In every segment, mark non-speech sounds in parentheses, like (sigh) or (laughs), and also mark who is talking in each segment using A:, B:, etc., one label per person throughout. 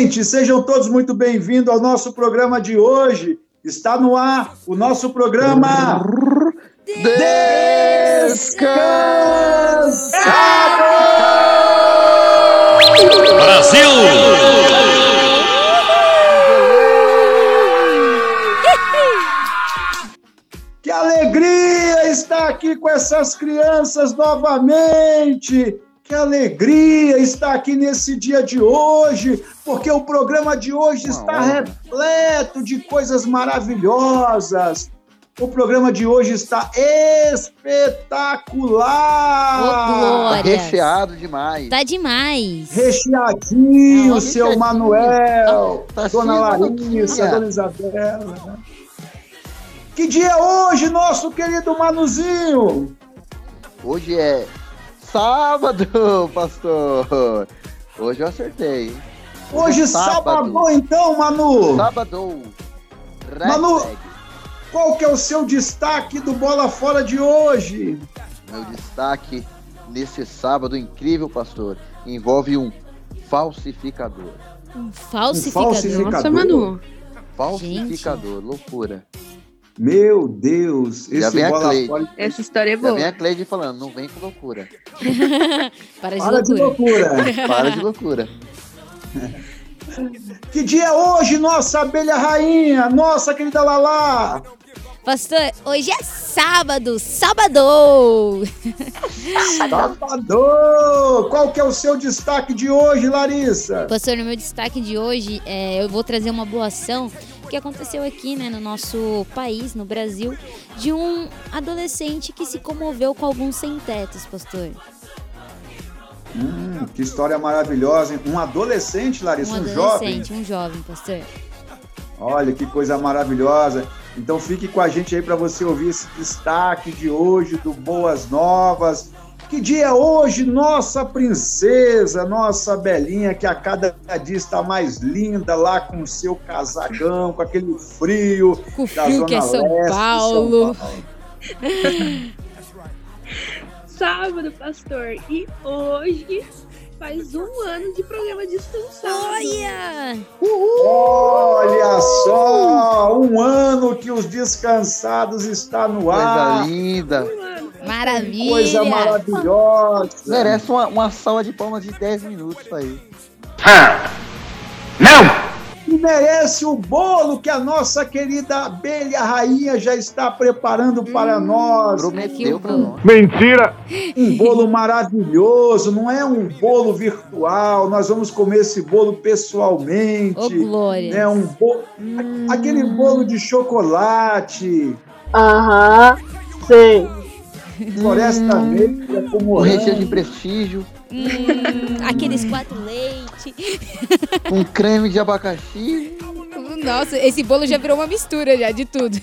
A: Gente, sejam todos muito bem-vindos ao nosso programa de hoje. Está no ar o nosso programa Descansado!
B: Brasil!
A: Que alegria estar aqui com essas crianças novamente! Que alegria estar aqui nesse dia de hoje, porque o programa de hoje está repleto de coisas maravilhosas. O programa de hoje está espetacular!
C: Glórias.
D: Recheado demais.
C: Tá demais.
A: Recheadinho,
D: Não,
A: seu
D: recheadinho.
A: Manuel,
D: Tá
A: Dona Larissa. Dona Isabela. Que dia é hoje, nosso querido Manuzinho?
D: Hoje é sábado, (laughs) pastor. Hoje eu acertei. hein?
A: Hoje
D: é
A: sábado, então, Manu.
D: Sábado.
A: Manu.
D: Hashtag.
A: Qual que é o seu destaque do Bola Fora de hoje?
D: Meu destaque nesse sábado incrível, pastor, envolve um falsificador.
C: Um falsificador.
A: falsificador.
E: Nossa, Manu.
D: Falsificador, loucura.
A: Meu Deus,
D: Já
A: esse
D: vem a
A: Bola
D: Cleide.
A: Fora...
E: Essa história é
D: Já
E: boa.
D: vem a Cleide falando, não vem com loucura. (laughs)
C: Para de
A: Para de
C: loucura.
A: loucura. (laughs)
D: Para de loucura. (laughs)
A: que dia é hoje, nossa abelha rainha? Nossa querida Lala.
C: Pastor, hoje é sábado. Sábado.
A: Sábado. Qual que é o seu destaque de hoje, Larissa?
C: Pastor, no meu destaque de hoje, é, eu vou trazer uma boa ação que aconteceu aqui, né, no nosso país, no Brasil, de um adolescente que se comoveu com alguns sem-tetos, pastor.
A: Hum, que história maravilhosa. hein? Um adolescente, Larissa,
C: Um
A: um, jovem.
C: adolescente, um jovem, pastor.
A: Olha que coisa maravilhosa. Então fique com a gente aí para você ouvir esse destaque de hoje do Boas Novas. Que dia é hoje, nossa princesa, nossa belinha, que a cada dia está mais linda lá com o seu casacão, com aquele frio.
C: Com o
A: da
C: frio
A: Zona
C: que é São
A: Leste de São
C: Paulo. (laughs)
E: Sábado, pastor. E hoje faz um ano de programa descansado.
C: Olha!
A: Olha só, um ano que os descansados está no
D: Coisa
A: ar.
D: linda.
E: Um ano.
C: Maravilha!
A: Coisa maravilhosa.
D: Merece uma, uma salva de palmas de 10 minutos aí.
A: E merece o bolo que a nossa querida abelha rainha já está preparando para nós.
D: Prometeu
C: bom.
D: nós.
A: Um bolo maravilhoso, não é um bolo virtual. Nós vamos comer esse bolo pessoalmente.
C: Ô, Glória!
A: né? um bo... Aquele bolo de chocolate,
F: Aham, sei.
A: Floresta negra, como
D: Um recheio de prestígio,
C: Hum, aqueles quatro leite. (laughs)
D: um creme de abacaxi.
C: Nossa, esse bolo já virou uma mistura já de tudo.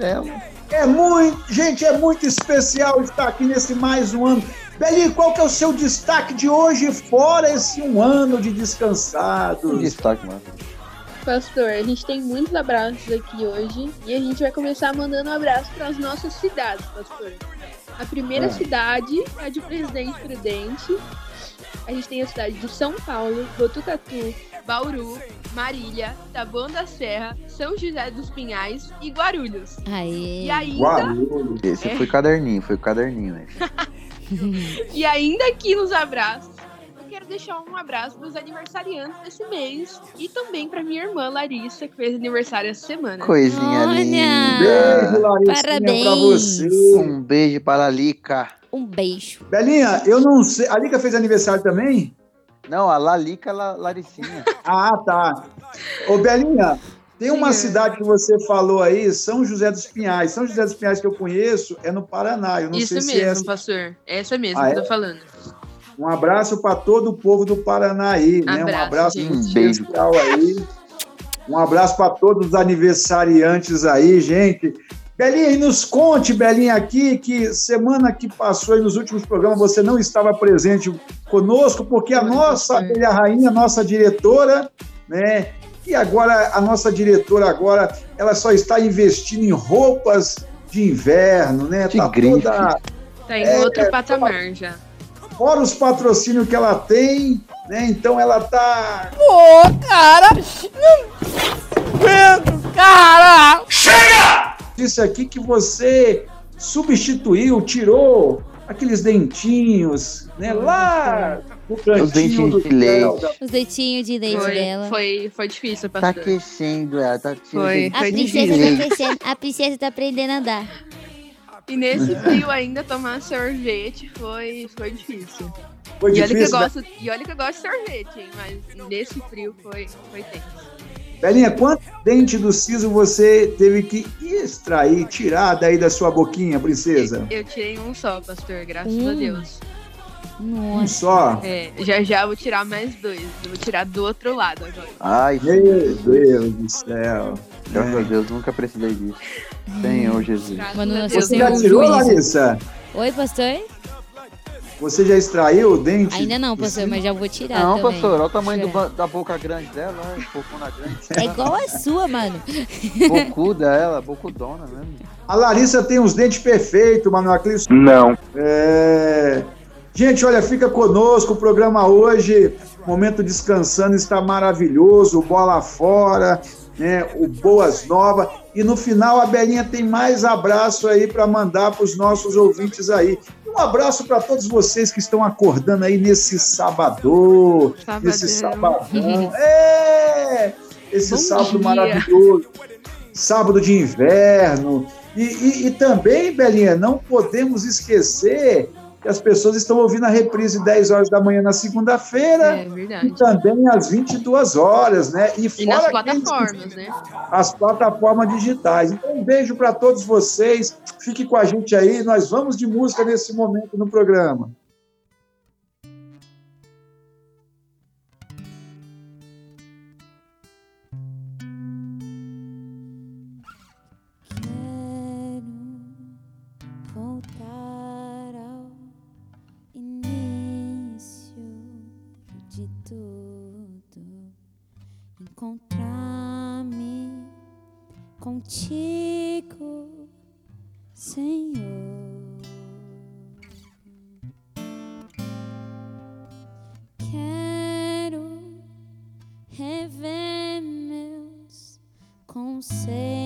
D: É,
A: É muito, gente, é muito especial estar aqui nesse mais um ano. Belinho, qual que é o seu destaque de hoje, fora esse um ano de
D: um
A: descansados?
D: destaque, mano.
E: Pastor, a gente tem muitos abraços aqui hoje e a gente vai começar mandando um abraço para as nossas cidades, pastor. A primeira
A: Ah.
E: cidade é a de Presidente Prudente. A gente tem a cidade de São Paulo, Botucatu, Bauru, Marília, Taboão da Serra, São José dos Pinhais e Guarulhos.
C: Aê!
E: E ainda,
A: Guarulhos.
D: Esse
E: É.
D: foi caderninho, foi caderninho, né? (laughs)
E: e ainda aqui nos abraços, quero deixar um abraço para os aniversariantes desse mês e também para minha irmã Larissa, que fez aniversário essa semana.
D: Coisinha
C: Olha!
D: linda.
A: Beijo, Larissa,
C: Parabéns.
A: pra você.
D: Um beijo para a Lica.
C: Um beijo.
A: Belinha, eu não sei. A Lica fez aniversário também?
D: Não, a Lalica La, Laricinha. (laughs)
A: Ah, tá. Ô, Belinha, tem uma
E: Sim.
A: cidade que você falou aí, São José dos Pinhais. São José dos Pinhais que eu conheço é no Paraná. Eu não
E: Isso
A: sei se
E: mesmo,
A: é essa.
E: pastor. Essa mesmo
A: Ah,
E: que eu
A: é?
E: tô falando.
A: Um abraço para todo o povo do Paraná aí, né? Um
E: Abraço,
A: abraço
E: gente.
A: muito
D: Um
A: especial aí. Um abraço para todos os aniversariantes aí, gente. Belinha, e nos conte, Belinha, aqui que semana que passou aí nos últimos programas você não estava presente conosco, porque a nossa abelha rainha, nossa diretora, né? E agora a nossa diretora agora, ela só está investindo em roupas de inverno, né?
D: De
A: tá
D: grife.
A: toda
E: Tá em
A: É,
E: outro patamar já.
A: Fora os patrocínios que ela tem, né? Então ela tá.
G: Pô, cara! Pedro, cara!
A: Disse aqui que você substituiu, tirou aqueles dentinhos, né? Lá cantinho
D: dentinhos de leite.
C: Os dentinhos de leite
E: Foi,
C: dela.
E: foi, foi difícil,
D: Tá
E: pastor.
D: aquecendo ela, tá tirando
E: Foi.
C: A princesa
D: difícil.
C: tá crescendo, a princesa tá aprendendo a andar.
E: E nesse frio ainda tomar sorvete foi, foi difícil.
A: Foi
E: E olha, que eu
A: difícil. né?
E: gosto, e olha que eu gosto de sorvete, hein? Mas nesse frio foi, foi tenso.
A: Belinha, quantos dentes do siso você teve que extrair, tirar daí da sua boquinha, princesa?
E: Eu tirei um só, pastor, graças
C: Hum.
E: a Deus.
A: Um
C: Nossa.
A: só.
E: É, já já eu vou tirar mais dois. Eu vou tirar do outro lado agora.
D: Ai,
A: Meu Deus do céu.
D: Graças
A: É.
D: a Deus, nunca precisei disso. Senhor Jesus.
E: Graças
C: Mano.
A: Você
C: Tem
A: já tirou,
C: juízo.
A: Larissa?
C: Oi, pastor?
A: Você já extraiu o dente?
C: Ainda não, pastor, mas já vou tirar
D: Não,
C: também.
D: pastor, olha o tamanho do da boca grande dela, bocona grande.
C: É igual a sua, mano.
D: Bocuda ela, bocudona mesmo.
A: A Larissa tem os dentes perfeitos, Manuel Clis.
D: Não.
A: É... Gente, olha, fica conosco. O programa hoje, Momento Descansando, está maravilhoso. Bola Fora, né? o Boas Novas. E no final, a Belinha tem mais abraço aí para mandar para os nossos ouvintes aí. Um abraço para todos vocês que estão acordando aí nesse sabadão. Nesse
E: sabadão. (laughs)
A: É! Esse
E: Bom
A: sábado
E: dia.
A: maravilhoso. Sábado de inverno. E, e- e também, Belinha, não podemos esquecer que as pessoas estão ouvindo a reprise 10 horas da manhã na segunda-feira
E: É
A: e também às 22 horas, né? E,
E: E nas plataformas, né?
A: as plataformas digitais. Então, um beijo para todos vocês. Fique com a gente aí. Nós vamos de música nesse momento no programa.
C: Encontrar-me contigo, Senhor. Quero rever meus conceitos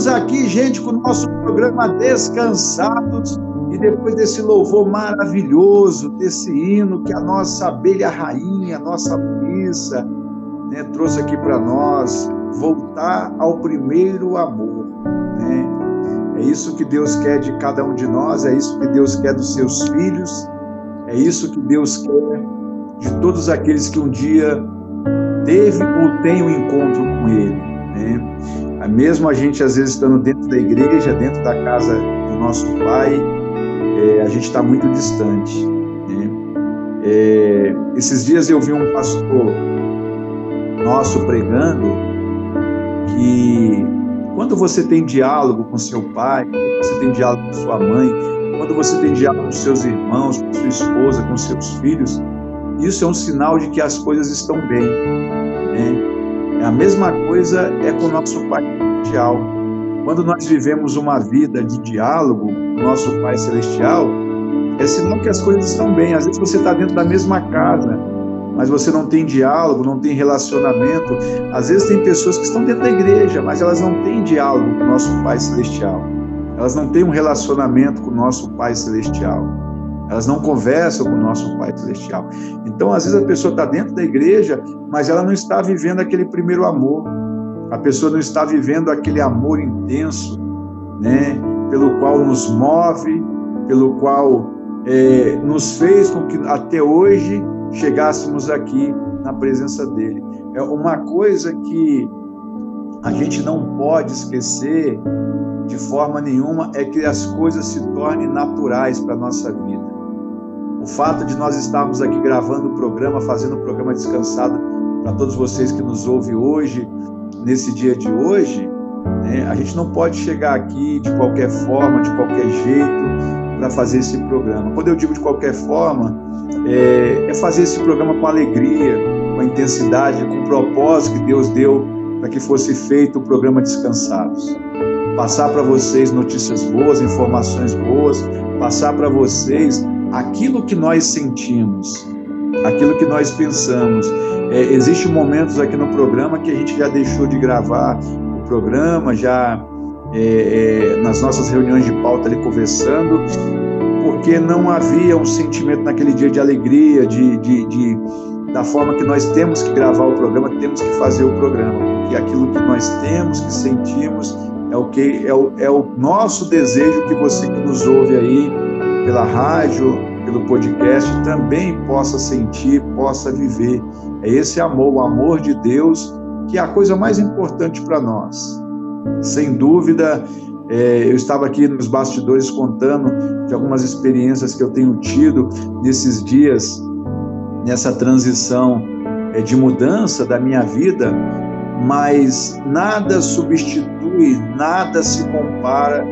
A: Voltamos aqui, gente, com o nosso programa Descansados. E depois desse louvor maravilhoso, desse hino que a nossa abelha rainha, nossa missa, né, trouxe aqui para nós, voltar ao primeiro amor. Né? É isso que Deus quer de cada um de nós, é isso que Deus quer dos seus filhos, É isso que Deus quer de todos aqueles que um dia teve ou tem um encontro com Ele. Né? Mesmo a gente, às vezes, estando dentro da igreja, dentro da casa do nosso Pai, é, a gente está muito distante. Né? É, esses dias eu vi um pastor nosso pregando que quando você tem diálogo com seu pai, quando você tem diálogo com sua mãe, quando você tem diálogo com seus irmãos, com sua esposa, com seus filhos, isso é um sinal de que as coisas estão bem. Né? A mesma coisa é com o nosso Pai Celestial. Quando nós vivemos uma vida de diálogo com nosso Pai Celestial, é sinal que as coisas estão bem. Às vezes você está dentro da mesma casa, mas você não tem diálogo, não tem relacionamento. Às vezes tem pessoas que estão dentro da igreja, mas elas não têm diálogo com o nosso Pai Celestial. Elas não têm um relacionamento com o nosso Pai Celestial. Elas não conversam com o nosso Pai Celestial. Então, às vezes, a pessoa está dentro da igreja, mas ela não está vivendo aquele primeiro amor. A pessoa não está vivendo aquele amor intenso, né? Pelo qual nos move, pelo qual é, nos fez com que até hoje chegássemos aqui na presença dele. É uma coisa que a gente não pode esquecer de forma nenhuma é que as coisas se tornem naturais para a nossa vida. O fato de nós estarmos aqui gravando o programa, fazendo o programa descansado para todos vocês que nos ouvem hoje, nesse dia de hoje, né, a gente não pode chegar aqui de qualquer forma, de qualquer jeito, para fazer esse programa. Quando eu digo de qualquer forma, é, é fazer esse programa com alegria, com intensidade, com o propósito que Deus deu para que fosse feito o programa Descansados. Passar para vocês notícias boas, informações boas, passar para vocês aquilo que nós sentimos, aquilo que nós pensamos. É, Existem momentos aqui no programa que a gente já deixou de gravar o programa, já é, é, nas nossas reuniões de pauta ali conversando, porque não havia um sentimento naquele dia de alegria, de, de, de, da forma que nós temos que gravar o programa, temos que fazer o programa, porque aquilo que nós temos, que sentimos, é o que é o, é o nosso desejo que você que nos ouve aí pela rádio, pelo podcast, também possa sentir, possa viver. É esse amor, o amor de Deus, que é a coisa mais importante para nós. Sem dúvida, é, eu estava aqui nos bastidores contando de algumas experiências que eu tenho tido nesses dias, nessa transição é, de mudança da minha vida, mas nada substitui, nada se compara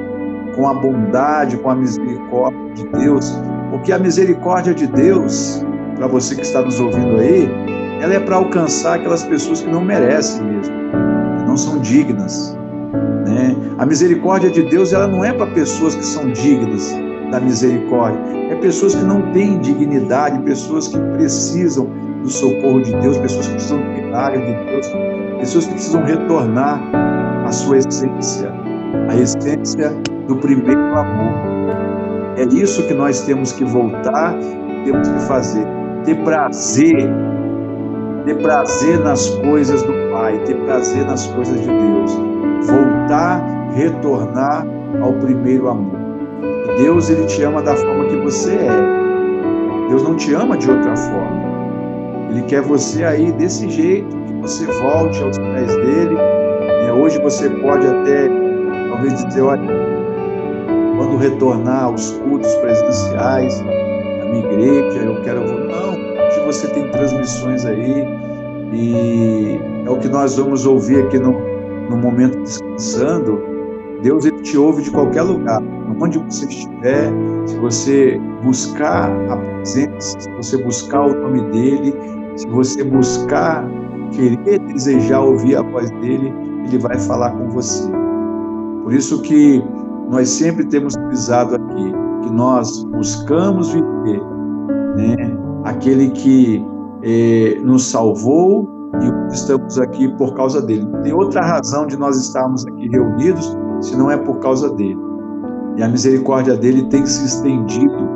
A: com a bondade, com a misericórdia de Deus, porque a misericórdia de Deus, para você que está nos ouvindo aí, ela é para alcançar aquelas pessoas que não merecem mesmo, que não são dignas. Né? A misericórdia de Deus ela não é para pessoas que são dignas da misericórdia, é pessoas que não têm dignidade, pessoas que precisam do socorro de Deus, pessoas que precisam do milagre de Deus, pessoas que precisam retornar à sua essência, a essência do primeiro amor. É isso que nós temos que voltar, temos que fazer, ter prazer, ter prazer nas coisas do Pai, ter prazer nas coisas de Deus, voltar, retornar ao primeiro amor. Deus ele te ama da forma que você é. Deus não te ama de outra forma. Ele quer você aí desse jeito, que você volte aos pés dele. E hoje você pode até talvez dizer, olha, quando retornar aos cultos presenciais da minha igreja, eu quero. Não, hoje você tem transmissões aí e é o que nós vamos ouvir aqui no, no momento descansando. Deus ele te ouve de qualquer lugar, onde você estiver, se você buscar a presença, se você buscar o nome dele, se você buscar querer desejar ouvir a voz dele, ele vai falar com você. Por isso que nós sempre temos pisado aqui, que nós buscamos viver, né? aquele que eh, nos salvou e estamos aqui por causa dele. Não tem outra razão de nós estarmos aqui reunidos se não é por causa dele. E a misericórdia dele tem se estendido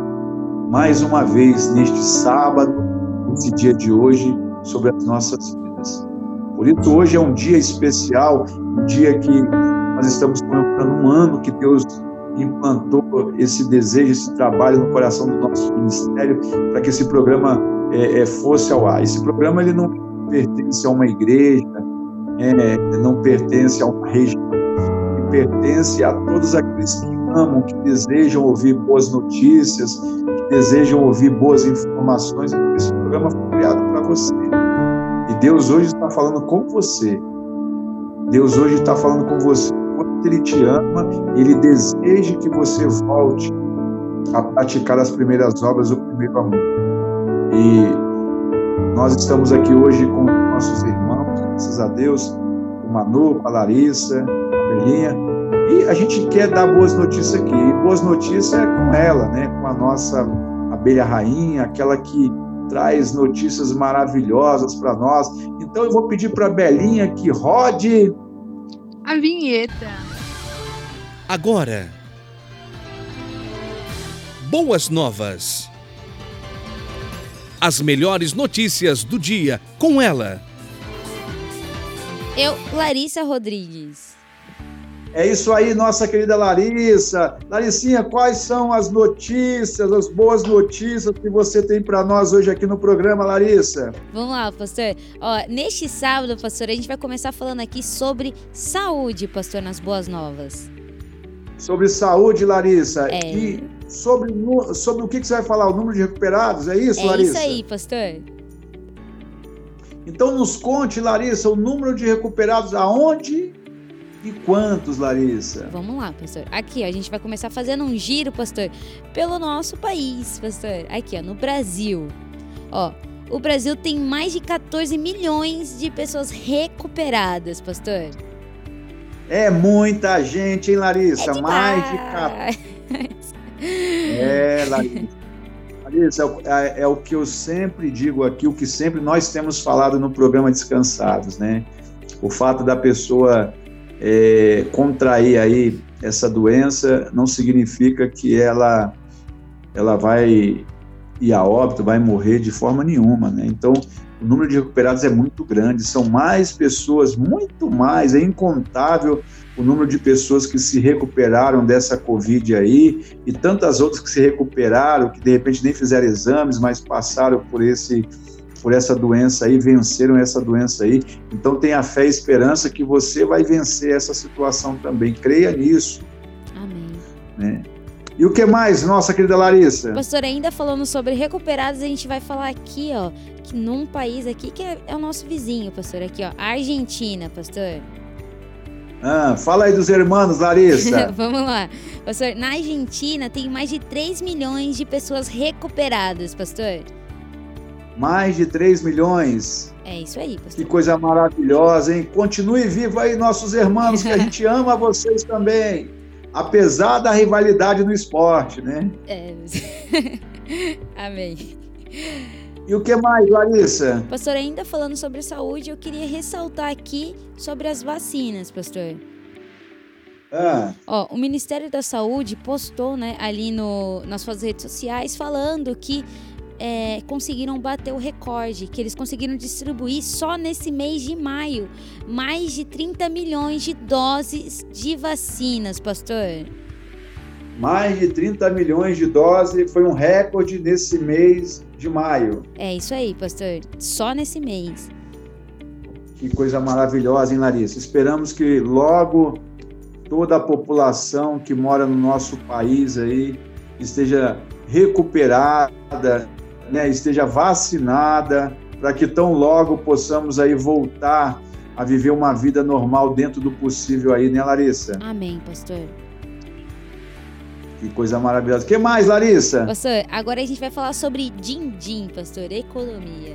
A: mais uma vez neste sábado, nesse dia de hoje, sobre as nossas vidas. Por isso, hoje é um dia especial, um dia que nós estamos comemorando um ano que Deus implantou esse desejo, esse trabalho no coração do nosso ministério para que esse programa é, é, fosse ao ar. Esse programa ele não pertence a uma igreja, é, não pertence a uma região, ele pertence a todos aqueles que amam, que desejam ouvir boas notícias, que desejam ouvir boas informações. Esse programa foi criado para você. E Deus hoje está falando com você. Deus hoje está falando com você. Quanto Ele te ama, Ele deseja que você volte a praticar as primeiras obras, o primeiro amor. E nós estamos aqui hoje com nossos irmãos, graças a Deus, o Manu, a Larissa, a Belinha, e a gente quer dar boas notícias aqui. E boas notícias é com ela, né? Com a nossa abelha rainha, aquela que traz notícias maravilhosas para nós. Então eu vou pedir para a Belinha que rode
E: A vinheta.
B: Agora. Boas novas. As melhores notícias do dia com ela.
C: Eu, Larissa Rodrigues.
A: É isso aí, nossa querida Larissa. Larissinha, quais são as notícias, as boas notícias que você tem para nós hoje aqui no programa, Larissa?
C: Vamos lá, pastor. Ó, neste sábado, pastor, a gente vai começar falando aqui sobre saúde, pastor, nas boas novas.
A: Sobre saúde, Larissa.
C: É.
A: E sobre, sobre o que, que você vai falar? O número de recuperados? É isso,
C: é
A: Larissa?
C: isso aí, pastor.
A: Então nos conte, Larissa, o número de recuperados aonde e quantos, Larissa?
C: Vamos lá, pastor. Aqui, ó, a gente vai começar fazendo um giro, pastor, pelo nosso país, pastor. Aqui, ó, no Brasil. Ó, o Brasil tem mais de 14 milhões de pessoas recuperadas, pastor.
A: É muita gente, hein, Larissa?
C: É
A: Mais de
C: demais.
A: 14. (laughs) É, Larissa. Larissa, é o- é, é o que eu sempre digo aqui, o que sempre nós temos falado no programa Descansados, né? O fato da pessoa é, contrair aí essa doença não significa que ela, ela vai ir a óbito, vai morrer de forma nenhuma, né? Então, o número de recuperados é muito grande, são mais pessoas, muito mais, é incontável o número de pessoas que se recuperaram dessa Covid aí e tantas outras que se recuperaram, que de repente nem fizeram exames, mas passaram por esse por essa doença aí, venceram essa doença aí. Então tenha fé e esperança que você vai vencer essa situação também. Creia nisso,
C: Amém.
A: né? E o que mais, nossa querida Larissa?
C: Pastor, ainda falando sobre recuperados, a gente vai falar aqui, ó, que num país aqui que é, é o nosso vizinho, pastor, aqui, ó, Argentina, pastor.
A: Ah, fala aí dos irmãos, Larissa. (laughs)
C: Vamos lá. Pastor, na Argentina tem mais de 3 milhões de pessoas recuperadas, pastor.
A: Mais de 3 milhões.
C: É isso aí,
A: Que
C: pastor.
A: coisa maravilhosa, hein? Continue vivo aí, nossos irmãos, que a gente (laughs) ama vocês também. Apesar da rivalidade no esporte, né?
C: É... (laughs) Amém.
A: E o que mais, Larissa?
C: Pastor, ainda falando sobre saúde, eu queria ressaltar aqui sobre as vacinas, pastor.
A: Ah,
C: Ó, o Ministério da Saúde postou, né, ali no, nas suas redes sociais, falando que é, conseguiram bater o recorde, que eles conseguiram distribuir só nesse mês de maio mais de 30 milhões de doses de vacinas, pastor.
A: Mais de 30 milhões de doses, foi um recorde nesse mês de maio.
C: É isso aí, pastor. Só nesse mês.
A: Que coisa maravilhosa, hein, Larissa? Esperamos que logo toda a população que mora no nosso país aí esteja recuperada, né, esteja vacinada, para que tão logo possamos aí voltar a viver uma vida normal dentro do possível aí, né, Larissa?
C: Amém, pastor.
A: Que coisa maravilhosa. O que mais, Larissa?
C: Pastor, agora a gente vai falar sobre din-din, pastor, economia.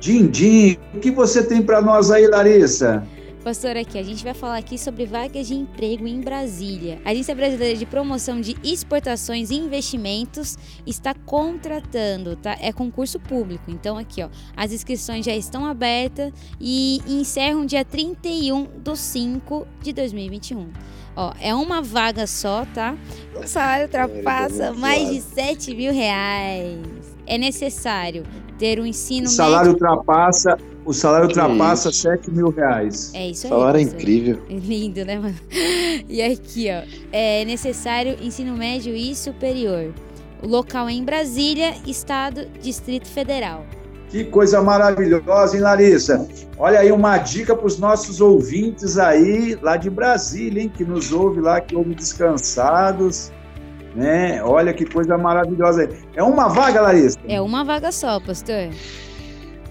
A: Dindim, o que você tem para nós aí, Larissa?
C: Pastor, aqui, a gente vai falar aqui sobre vagas de emprego em Brasília. A Agência Brasileira de Promoção de Exportações e Investimentos está contratando, tá? É concurso público. Então, aqui, ó, as inscrições já estão abertas e encerram dia 31 de 5 de 2021. Ó, é uma vaga só, tá? O salário ultrapassa mais de 7 mil reais. É necessário ter um ensino
A: O salário
C: médio.
A: ultrapassa O salário ultrapassa 7 mil reais.
C: É isso aí.
D: Salário é incrível. (laughs)
C: Lindo, né, mano? E aqui, ó. É necessário ensino médio e superior. O local é em Brasília, Estado, Distrito Federal.
A: Que coisa maravilhosa, hein, Larissa? Olha aí uma dica para os nossos ouvintes aí, lá de Brasília, hein, que nos ouve lá, que ouvem descansados, né? Olha que coisa maravilhosa aí. É uma vaga, Larissa?
C: É uma vaga só, pastor.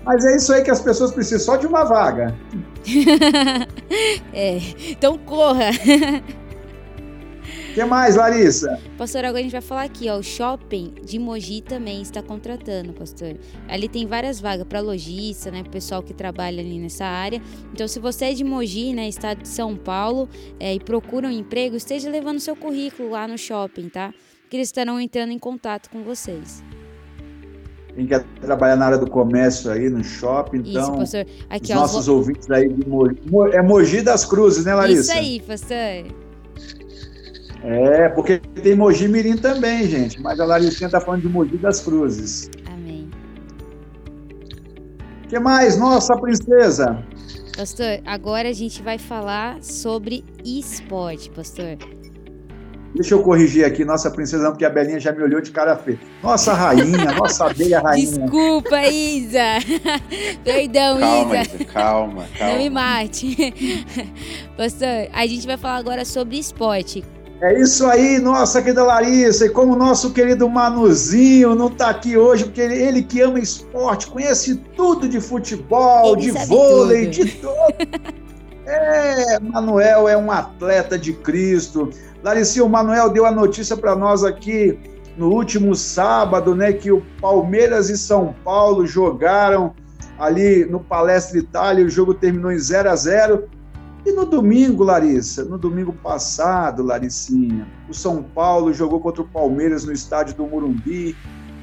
A: Mas é isso aí que as pessoas precisam, só de uma vaga. (laughs)
C: é. Então corra. (laughs)
A: O que mais, Larissa?
C: Pastor, agora a gente vai falar aqui, ó. O shopping de Mogi também está contratando, pastor. Ali tem várias vagas para lojista, né? Pessoal que trabalha ali nessa área. Então, se você é de Mogi, né? Estado de São Paulo, é, e procura um emprego, esteja levando seu currículo lá no shopping, tá? Que eles estarão entrando em contato com vocês.
A: Quem quer trabalhar na área do comércio aí, no shopping,
C: Isso,
A: então.
C: pastor. Aqui,
A: os
C: ó.
A: nossos ouvintes aí de Mogi. Mo- É Mogi das Cruzes, né, Larissa?
C: Isso aí, pastor.
A: É, porque tem Mogi Mirim também, gente. Mas a Laricinha tá falando de Mogi das Cruzes.
C: Amém.
A: O que mais? Nossa, princesa.
C: Pastor, agora a gente vai falar sobre esporte, pastor.
A: Deixa eu corrigir aqui, nossa princesa, porque a Belinha já me olhou de cara feia. Nossa rainha, nossa abelha rainha.
C: Desculpa, Isa. (laughs) Perdão,
D: Calma,
C: Isa.
D: Isa, calma, calma.
C: Não me mate. (laughs) Pastor, a gente vai falar agora sobre esporte.
A: É isso aí, nossa querida Larissa. E como o nosso querido Manuzinho não tá aqui hoje, porque ele, ele que ama esporte, conhece tudo de futebol,
C: Ele
A: de vôlei,
C: tudo.
A: de tudo. (laughs) É, Manuel é um atleta de Cristo. Larissa, o Manuel deu a notícia para nós aqui no último sábado, né, que o Palmeiras e São Paulo jogaram ali no Palestra Itália, o jogo terminou em 0 a 0 e no domingo, Larissa, no domingo passado, Laricinha, o São Paulo jogou contra o Palmeiras no estádio do Morumbi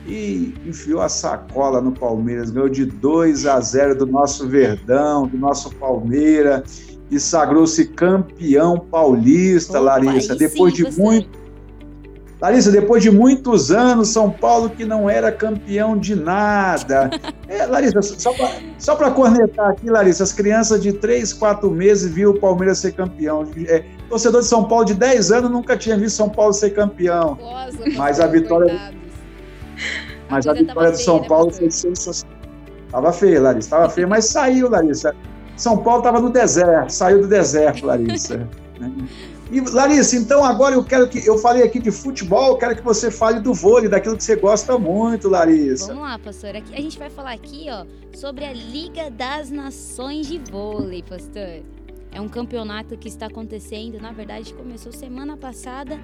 A: e enfiou a sacola no Palmeiras, ganhou de 2 a 0 do nosso Verdão, do nosso Palmeiras, e sagrou-se campeão paulista,
C: Opa,
A: Larissa, depois
C: sim,
A: de
C: pastor.
A: muito Larissa, depois de muitos anos, São Paulo que não era campeão de nada. (laughs) É, Larissa, só para cornetar aqui, Larissa, as crianças de 3, 4 meses viu o Palmeiras ser campeão. É, torcedor de São Paulo de 10 anos nunca tinha visto São Paulo ser campeão.
C: Nossa,
A: Mas a vitória-
C: coitados.
A: Mas a
C: coisa
A: vitória do São
C: feia, né,
A: Paulo foi sensacional. Tava feia, Larissa, tava feia, mas saiu, Larissa. São Paulo tava no deserto, saiu do deserto, Larissa. (laughs) E, Larissa, então agora eu quero que. Eu falei aqui de futebol, eu quero que você fale do vôlei, daquilo que você gosta muito, Larissa.
C: Vamos lá, pastor. Aqui, a gente vai falar aqui, ó, sobre a Liga das Nações de Vôlei, pastor. É um campeonato que está acontecendo, na verdade, começou semana passada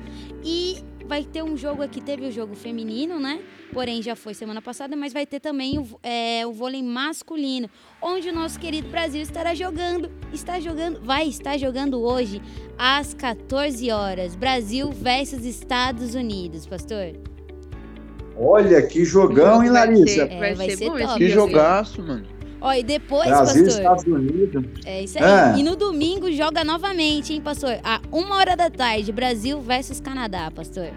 C: e vai ter um jogo aqui, teve o jogo feminino, né? Porém, já foi semana passada, mas vai ter também o, é, o vôlei masculino, onde o nosso querido Brasil estará jogando, está jogando, vai estar jogando hoje às 14 horas. Brasil versus Estados Unidos, pastor.
A: Olha que jogão, hein,
E: Vai
A: Larissa?
E: ser-
C: É,
E: vai,
C: vai
E: ser,
C: ser
E: bom
C: top.
E: esse
D: Que jogaço, mano.
C: Ó, e depois,
A: Brasil,
C: pastor.
A: Estados Unidos.
C: É isso aí.
A: Ah.
C: E no domingo joga novamente, hein, pastor? A uma hora da tarde, Brasil versus Canadá, pastor.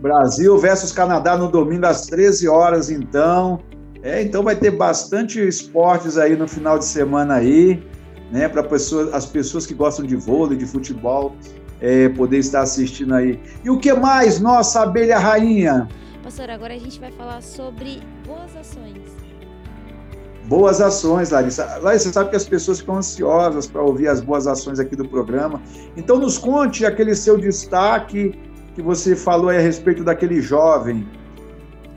A: Brasil versus Canadá no domingo às 13 horas, então. É, então vai ter bastante esportes aí no final de semana aí, né? Para pessoas, as pessoas que gostam de vôlei, de futebol, é, poder estar assistindo aí. E o que mais, nossa abelha rainha?
C: Pastor, agora a gente vai falar sobre boas ações.
A: Boas ações, Larissa. Larissa, sabe que as pessoas ficam ansiosas para ouvir as boas ações aqui do programa. Então nos conte aquele seu destaque que você falou a respeito daquele jovem.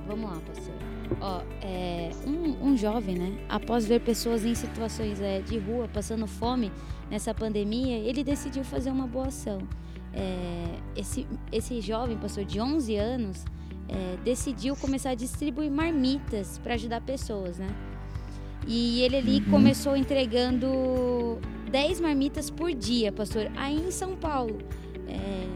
C: Vamos lá, pastor. Ó, é, um, um jovem, né? Após ver pessoas em situações é, de rua passando fome nessa pandemia, ele decidiu fazer uma boa ação. É, esse, esse jovem, pastor, de 11 anos, é, decidiu começar a distribuir marmitas para ajudar pessoas, né? E ele ali
A: Uhum.
C: começou entregando 10 marmitas por dia, pastor, aí em São Paulo. É,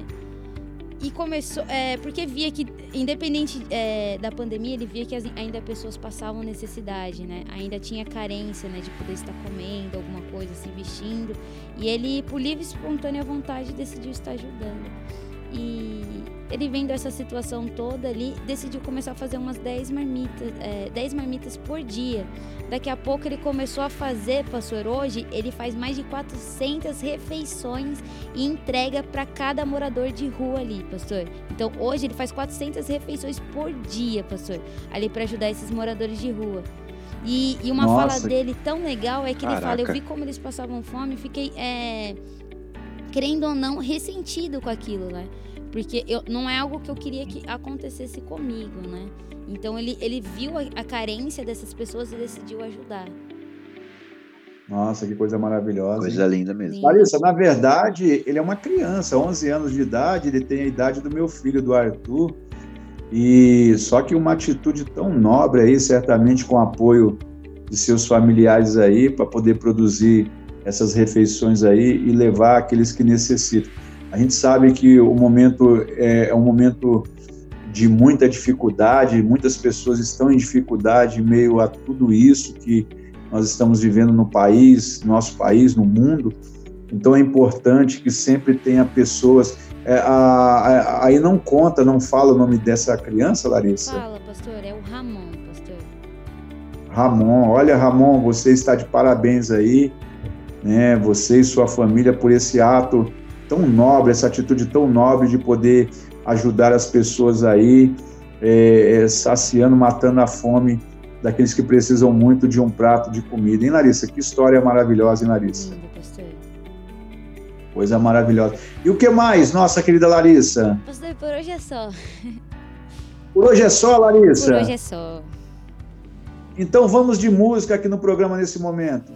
C: e começou, é, porque via que, independente é, da pandemia, ele via que as- ainda pessoas passavam necessidade, né? Ainda tinha carência, né? De poder estar comendo alguma coisa, se vestindo. E ele, por livre e espontânea vontade, decidiu estar ajudando. E ele vendo essa situação toda ali, decidiu começar a fazer umas 10 marmitas, é, 10 marmitas por dia. Daqui a pouco ele começou a fazer, pastor, hoje ele faz mais de 400 refeições e entrega para cada morador de rua ali, pastor. Então hoje ele faz 400 refeições por dia, pastor, ali para ajudar esses moradores de rua. E, e uma
A: Nossa.
C: fala dele tão legal é que ele fala: Eu
A: Caraca.
C: vi como eles passavam fome, fiquei, é, querendo ou não, ressentido com aquilo, né? Porque eu, não é algo que eu queria que acontecesse comigo, né? Então ele, ele viu a, a carência dessas pessoas e decidiu ajudar.
A: Nossa, que coisa maravilhosa. hein?
D: Coisa linda mesmo.
A: Larissa, na verdade, ele é uma criança, 11 anos de idade, ele tem a idade do meu filho, do Arthur, e só que uma atitude tão nobre aí, certamente com o apoio de seus familiares aí, para poder produzir essas refeições aí e levar aqueles que necessitam. A gente sabe que o momento é, é um momento de muita dificuldade, muitas pessoas estão em dificuldade em meio a tudo isso que nós estamos vivendo no país, nosso país, no mundo. Então é importante que sempre tenha pessoas. é, a- a- aí não conta, não fala o nome dessa criança, Larissa?
C: Fala, pastor, é o Ramon, pastor.
A: Ramon. Olha, Ramon, você está de parabéns aí, né? Você e sua família por esse ato tão nobre, essa atitude tão nobre de poder ajudar as pessoas aí, é, é, saciando, matando a fome daqueles que precisam muito de um prato de comida. Hein, Larissa? Que história maravilhosa, hein, Larissa?
C: Lindo, pastor.
A: Coisa maravilhosa. E o que mais, nossa querida Larissa?
C: Pastor, por hoje é só.
A: Por hoje é só, Larissa?
C: Por hoje é só.
A: Então vamos de música aqui no programa nesse momento.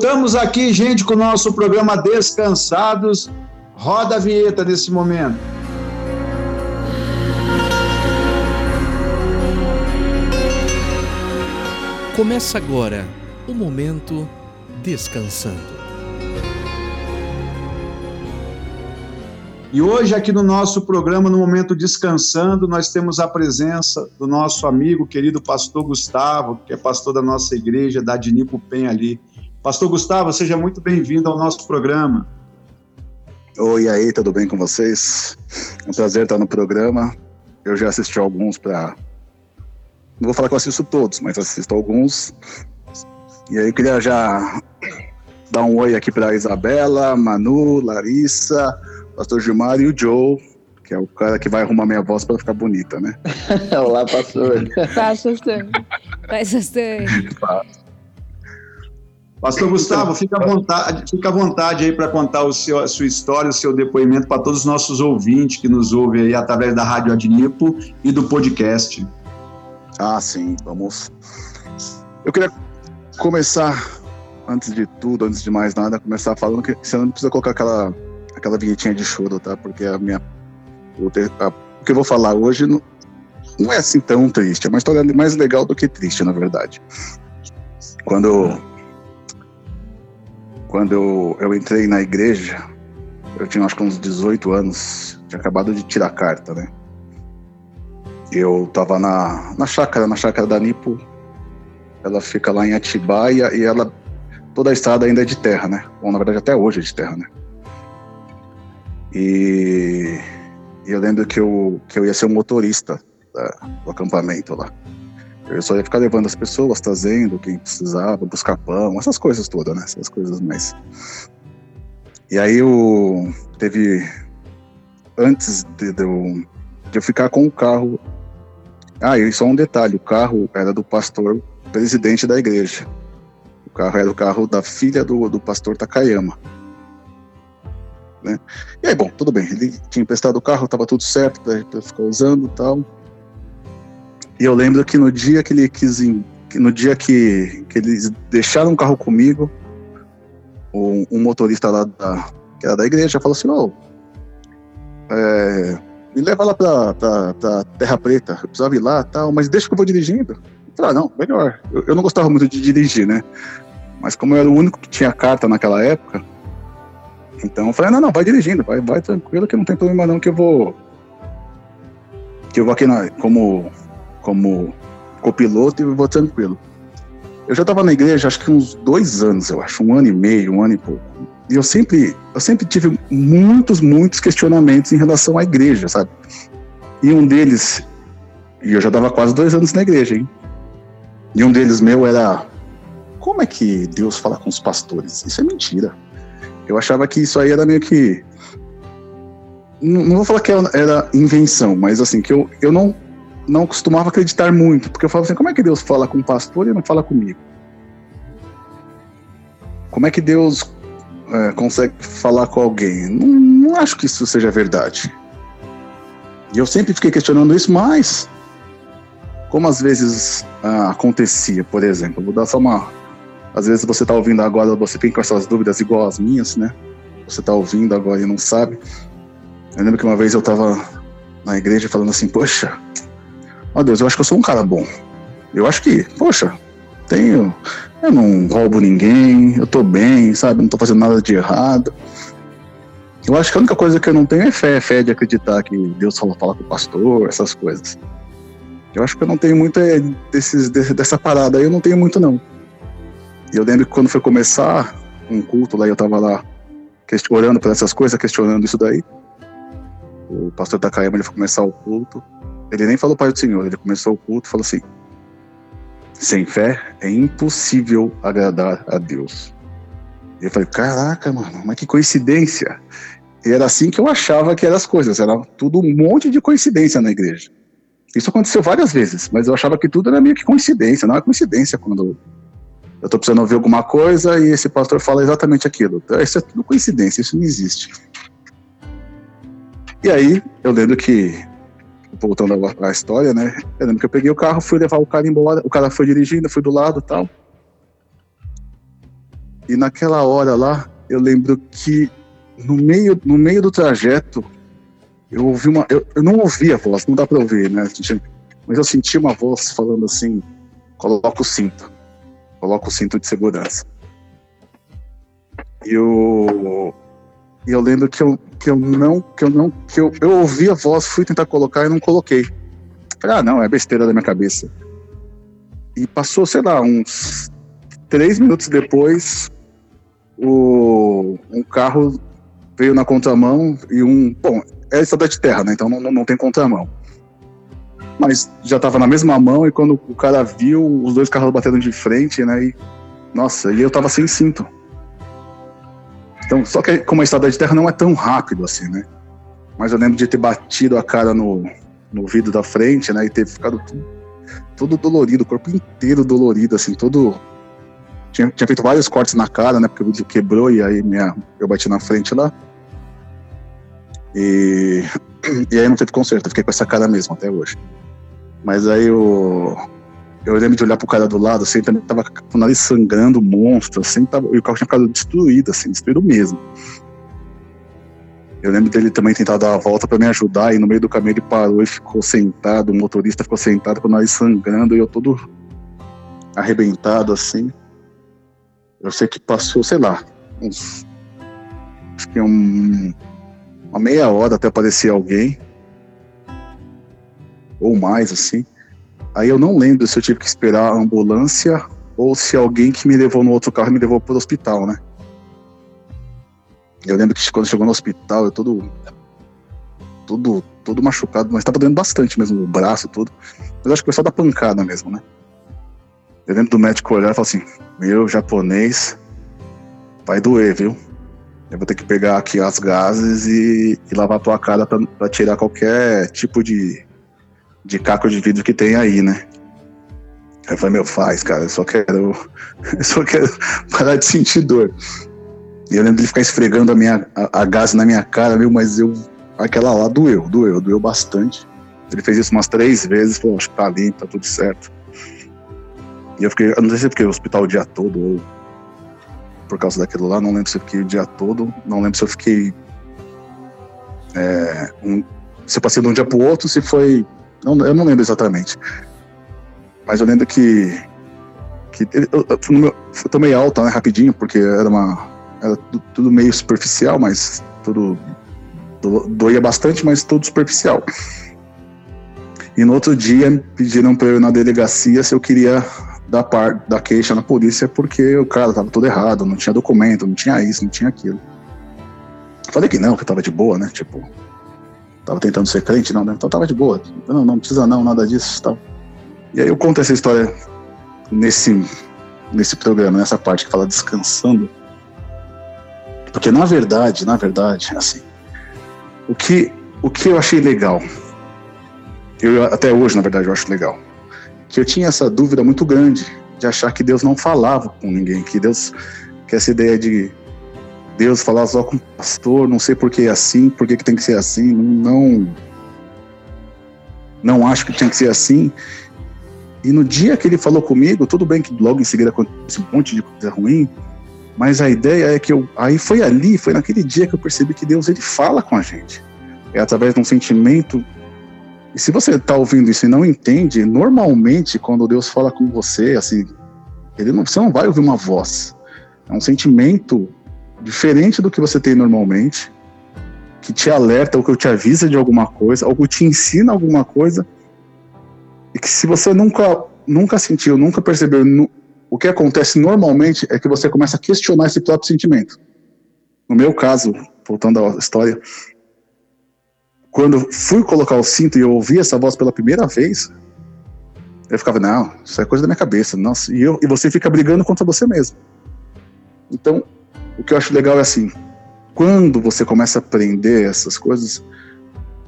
A: Voltamos aqui, gente, com o nosso programa Descansados. Roda a vinheta nesse momento.
B: Começa agora o momento descansando.
A: E hoje, aqui no nosso programa, no Momento Descansando, nós temos a presença do nosso amigo, querido pastor Gustavo, que é pastor da nossa igreja, da Dinipo Pen ali. Pastor Gustavo, seja muito bem-vindo ao nosso programa.
H: Oi, aí, tudo bem com vocês? É um prazer estar no programa. Eu já assisti alguns para. Não vou falar que eu assisto todos, mas assisto alguns. E aí, eu queria já dar um oi aqui para Isabela, Manu, Larissa, Pastor Gilmar e o Joe, que é o cara que vai arrumar minha voz para ficar bonita, né? (laughs)
D: Olá, pastor.
E: Tá assustando.
C: Faz bastante.
A: Pastor Gustavo, fica à vontade, fica à vontade aí para contar o seu, a sua história, o seu depoimento para todos os nossos ouvintes que nos ouvem aí através da Rádio Adnipo e do podcast.
H: Ah, sim, vamos. Eu queria começar, antes de tudo, antes de mais nada, começar falando que você não precisa colocar aquela, aquela vinhetinha de choro, tá? Porque a minha. O que eu vou falar hoje não, não é assim tão triste. É uma história mais legal do que triste, na verdade. Quando. Quando eu, eu entrei na igreja, eu tinha acho que uns 18 anos, tinha acabado de tirar carta, né? Eu tava na, na chácara, na chácara da Nipo. Ela fica lá em Atibaia e ela. Toda a estrada ainda é de terra, né? Bom, na verdade até hoje é de terra, né? E, e eu lembro que eu, que eu ia ser um motorista da- do acampamento lá. Eu só ia ficar levando as pessoas, trazendo quem precisava, buscar pão, essas coisas todas, né? Essas coisas mais. E aí eu teve. Antes de, eu, de eu ficar com o carro. Ah, e só um detalhe: o carro era do pastor presidente da igreja. O carro era o carro da filha do, do pastor Takayama. Né? E aí, bom, tudo bem. Ele tinha emprestado o carro, estava tudo certo para ficar usando e tal. E eu lembro que no dia que ele quis. no dia que, que eles deixaram o carro comigo, um, um motorista lá da, que era da igreja falou assim: Ô, é, me leva lá pra, pra, pra Terra Preta, eu precisava ir lá tal, mas deixa que eu vou dirigindo. Eu falei, ah, não, melhor. Eu, eu não gostava muito de dirigir, né? Mas como eu era o único que tinha carta naquela época, então eu falei, não, não, vai dirigindo, vai, vai tranquilo, que não tem problema não, que eu vou. Que eu vou aqui na, como, como copiloto e vou tranquilo. Eu já estava na igreja acho que uns dois anos, eu acho, um ano e meio, um ano e pouco. E eu sempre, eu sempre tive muitos, muitos questionamentos em relação à igreja, sabe? E um deles, e eu já dava quase dois anos na igreja, hein? E um deles meu era, como é que Deus fala com os pastores? Isso é mentira. Eu achava que isso aí era meio que, não, não vou falar que era, era invenção, mas assim, que eu, eu não, não costumava acreditar muito, porque eu falava assim, como é que Deus fala com o pastor e não fala comigo? Como é que Deus é, consegue falar com alguém? Não, não acho que isso seja verdade. E eu sempre fiquei questionando isso, mas como às vezes ah, acontecia, por exemplo, vou dar só uma. Às vezes você está ouvindo agora, você tem com essas dúvidas igual as minhas, né? Você está ouvindo agora e não sabe. Eu lembro que uma vez eu estava na igreja falando assim, poxa, ó Deus, eu acho que eu sou um cara bom. Eu acho que, poxa, tenho. Eu não roubo ninguém, eu tô bem, sabe? Não tô fazendo nada de errado. Eu acho que a única coisa que eu não tenho é fé, fé de acreditar que Deus fala, fala com o pastor, essas coisas. Eu acho que eu não tenho muito é, desses, de- dessa parada aí, eu não tenho muito não. E eu lembro que quando foi começar um culto lá, eu tava lá orando por essas coisas, questionando isso daí. O pastor Takayama, ele foi começar o culto. Ele nem falou Pai do Senhor, ele começou o culto e falou assim: sem fé é impossível agradar a Deus. E eu falei, caraca, mano, mas que coincidência. E era assim que eu achava que eram as coisas, era tudo um monte de coincidência na igreja. Isso aconteceu várias vezes, mas eu achava que tudo era meio que coincidência, não é coincidência quando eu tô precisando ouvir alguma coisa e esse pastor fala exatamente aquilo. Então, Isso é tudo coincidência, isso não existe. E aí, eu lembro que, voltando à- à história, né? Eu lembro que eu peguei o carro, fui levar o cara embora, o cara foi dirigindo, fui do lado e tal. e naquela hora lá, eu lembro que no meio, no meio do trajeto, eu ouvi uma. Eu, eu não ouvi a voz, não dá pra ouvir, né? Mas eu senti uma voz falando assim: coloca o cinto. Coloca o cinto de segurança. E eu, e eu lembro que eu, que eu não. Que eu não. Que eu, eu ouvi a voz, fui tentar colocar e não coloquei. Falei, ah, não, é besteira da minha cabeça. E passou, sei lá, uns três minutos depois, o, um carro veio na contramão e um. Bom, é estrada de terra, né? Então não, não, não tem contramão. Mas já estava na mesma mão e quando o cara viu, os dois carros batendo de frente, né? E, nossa, e eu tava sem cinto. Então, só que como a estrada de terra não é tão rápido assim, né? Mas eu lembro de ter batido a cara no, no vidro da frente, né? E ter ficado tudo, todo dolorido, o corpo inteiro dolorido, assim, todo. Tinha, tinha feito vários cortes na cara, né? Porque o vidro quebrou e aí minha, eu bati na frente lá. E, e aí não teve conserto, eu fiquei com essa cara mesmo até hoje. Mas aí eu, eu lembro de olhar pro cara do lado, assim, também tava com o nariz sangrando, monstro, assim, tava, e o carro tinha ficado destruído, assim, destruído mesmo. Eu lembro dele também tentar dar a volta para me ajudar, e no meio do caminho ele parou e ficou sentado, o motorista ficou sentado com o nariz sangrando, e eu todo arrebentado, assim. Eu sei que passou, sei lá, uns. Acho que um, uma meia hora até aparecer alguém. Ou mais, assim. Aí eu não lembro se eu tive que esperar a ambulância ou se alguém que me levou no outro carro me levou para o hospital, né? Eu lembro que quando chegou no hospital, eu todo. Todo, todo machucado, mas tava doendo bastante mesmo, o braço, tudo. Mas acho que foi só da pancada mesmo, né? Eu lembro do médico olhar e falar assim: Meu japonês, vai doer, viu? Eu vou ter que pegar aqui as gases e, e lavar tua cara pra, tirar qualquer tipo de, de caco de vidro que tem aí, né? Aí eu falei, meu, faz, cara, eu só quero. (laughs) Eu só quero parar de sentir dor. E eu lembro de ficar esfregando a minha a, a gás na minha cara, viu? Mas eu. Aquela lá doeu, doeu, doeu bastante. Ele fez isso umas três vezes, falou, acho que tá limpo, tá tudo certo. E eu fiquei, eu não sei se eu fiquei no hospital o dia todo ou por causa daquilo lá, não lembro se eu fiquei o dia todo, não lembro se eu fiquei. É, um, se eu passei de um dia pro outro, se foi. Não, eu não lembro exatamente. Mas eu lembro que. que eu, eu, eu, tomei alta, né, rapidinho, porque era uma era tudo meio superficial, mas tudo do, doía bastante, mas tudo superficial. E no outro dia pediram para eu ir na delegacia se eu queria dar par, da queixa na polícia porque o cara tava todo errado, não tinha documento, não tinha isso, não tinha aquilo. Falei que não, que tava de boa, né? Tipo, tava tentando ser crente, não, né? Então tava de boa. Não, não precisa não, nada disso, tal. E aí eu conto essa história nesse nesse programa, nessa parte que fala descansando porque na verdade, na verdade, assim, o que, o que eu achei legal, eu até hoje, na verdade, eu acho legal, que eu tinha essa dúvida muito grande de achar que Deus não falava com ninguém, que Deus, que essa ideia de Deus falar só com o pastor, não sei por que é assim, por que, que tem que ser assim, não, não acho que tem que ser assim. E no dia que ele falou comigo, tudo bem que logo em seguida aconteceu um monte de coisa ruim, mas a ideia é que eu, aí foi ali, foi naquele dia que eu percebi que Deus ele fala com a gente. É através de um sentimento. E se você está ouvindo isso e não entende, normalmente quando Deus fala com você, assim, ele não, você não vai ouvir uma voz. É um sentimento diferente do que você tem normalmente, que te alerta ou que te avisa de alguma coisa, ou que te ensina alguma coisa, e que se você nunca nunca sentiu, nunca percebeu, o que acontece normalmente é que você começa a questionar esse próprio sentimento. No meu caso, voltando à história, quando fui colocar o cinto e eu ouvi essa voz pela primeira vez, eu ficava, não, isso é coisa da minha cabeça, nossa, e, eu, e você fica brigando contra você mesmo. Então, o que eu acho legal é assim, quando você começa a aprender essas coisas,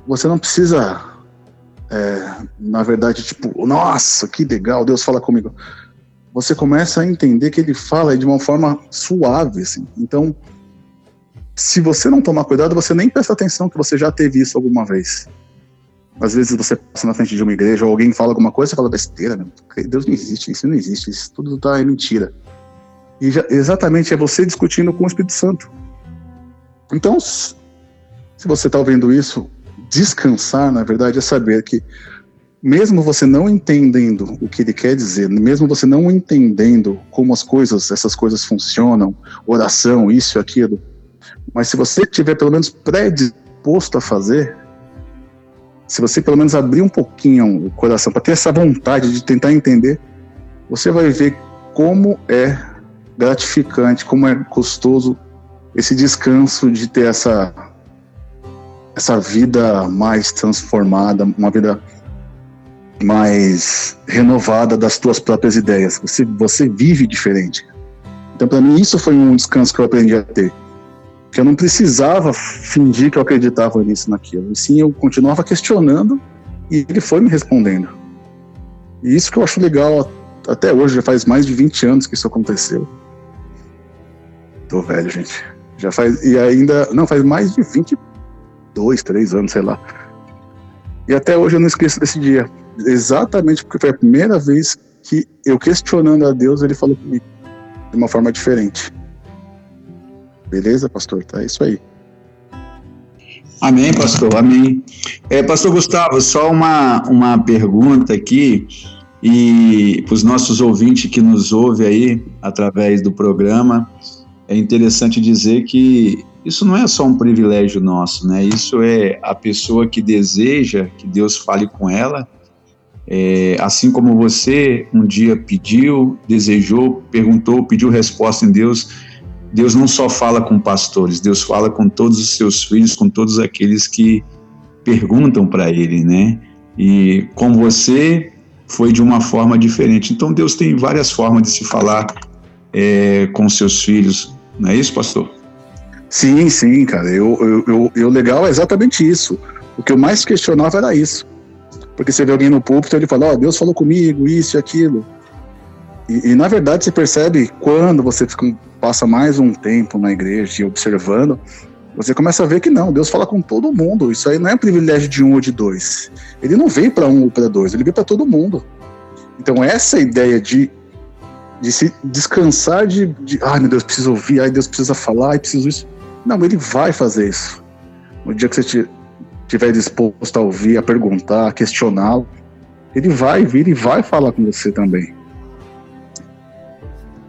H: você não precisa, é, na verdade, tipo, nossa, que legal, Deus fala comigo você começa a entender que ele fala de uma forma suave, assim. Então, se você não tomar cuidado, você nem presta atenção que você já teve isso alguma vez. Às vezes você passa na frente de uma igreja ou alguém fala alguma coisa, você fala besteira, meu. Deus não existe, isso não existe, isso tudo tá é mentira. E já, exatamente é você discutindo com o Espírito Santo. Então, se você está ouvindo isso, descansar, na verdade, é saber que, mesmo você não entendendo o que ele quer dizer, mesmo você não entendendo como as coisas, essas coisas funcionam, oração, isso aquilo, mas se você tiver pelo menos predisposto a fazer, se você pelo menos abrir um pouquinho o coração para ter essa vontade de tentar entender, você vai ver como é gratificante, como é gostoso esse descanso de ter essa essa vida mais transformada, uma vida mais renovada das tuas próprias ideias. Você você vive diferente. Então para mim isso foi um descanso que eu aprendi a ter. Que eu não precisava fingir que eu acreditava nisso naquilo. E sim, eu continuava questionando e ele foi me respondendo. E isso que eu acho legal até hoje, já faz mais de 20 anos que isso aconteceu. Tô velho, gente. Já faz. E ainda. Não, faz mais de 22, 3 anos, sei lá. E até hoje eu não esqueço desse dia. Exatamente porque foi a primeira vez que eu questionando a Deus, ele falou comigo. De uma forma diferente. Beleza, pastor? Tá isso aí.
A: Amém, pastor, amém. É, pastor Gustavo, só uma, uma pergunta aqui, e para os nossos ouvintes que nos ouvem aí através do programa, é interessante dizer que isso não é só um privilégio nosso, né? Isso é a pessoa que deseja que Deus fale com ela, é, assim como você um dia pediu, desejou, perguntou, pediu resposta em Deus, Deus não só fala com pastores, Deus fala com todos os seus filhos, com todos aqueles que perguntam para Ele, né? E com você foi de uma forma diferente. Então Deus tem várias formas de se falar é, com seus filhos, não é isso, pastor?
H: Sim, sim, cara. Eu, eu, eu, legal é exatamente isso. O que eu mais questionava era isso. Porque você vê alguém no púlpito ele fala, ó, Deus falou comigo, isso e aquilo. E, e, na verdade você percebe quando você fica, passa mais um tempo na igreja e observando, você começa a ver que não, Deus fala com todo mundo. Isso aí não é um privilégio de um ou de dois. Ele não vem para um ou para dois, ele vem para todo mundo. Então essa ideia de, de se descansar de, de, ai meu Deus, preciso ouvir, ai Deus precisa falar, ai preciso isso. Não, ele vai fazer isso. No dia que você estiver disposto a ouvir, a perguntar, a questioná-lo, ele vai vir e vai falar com você também.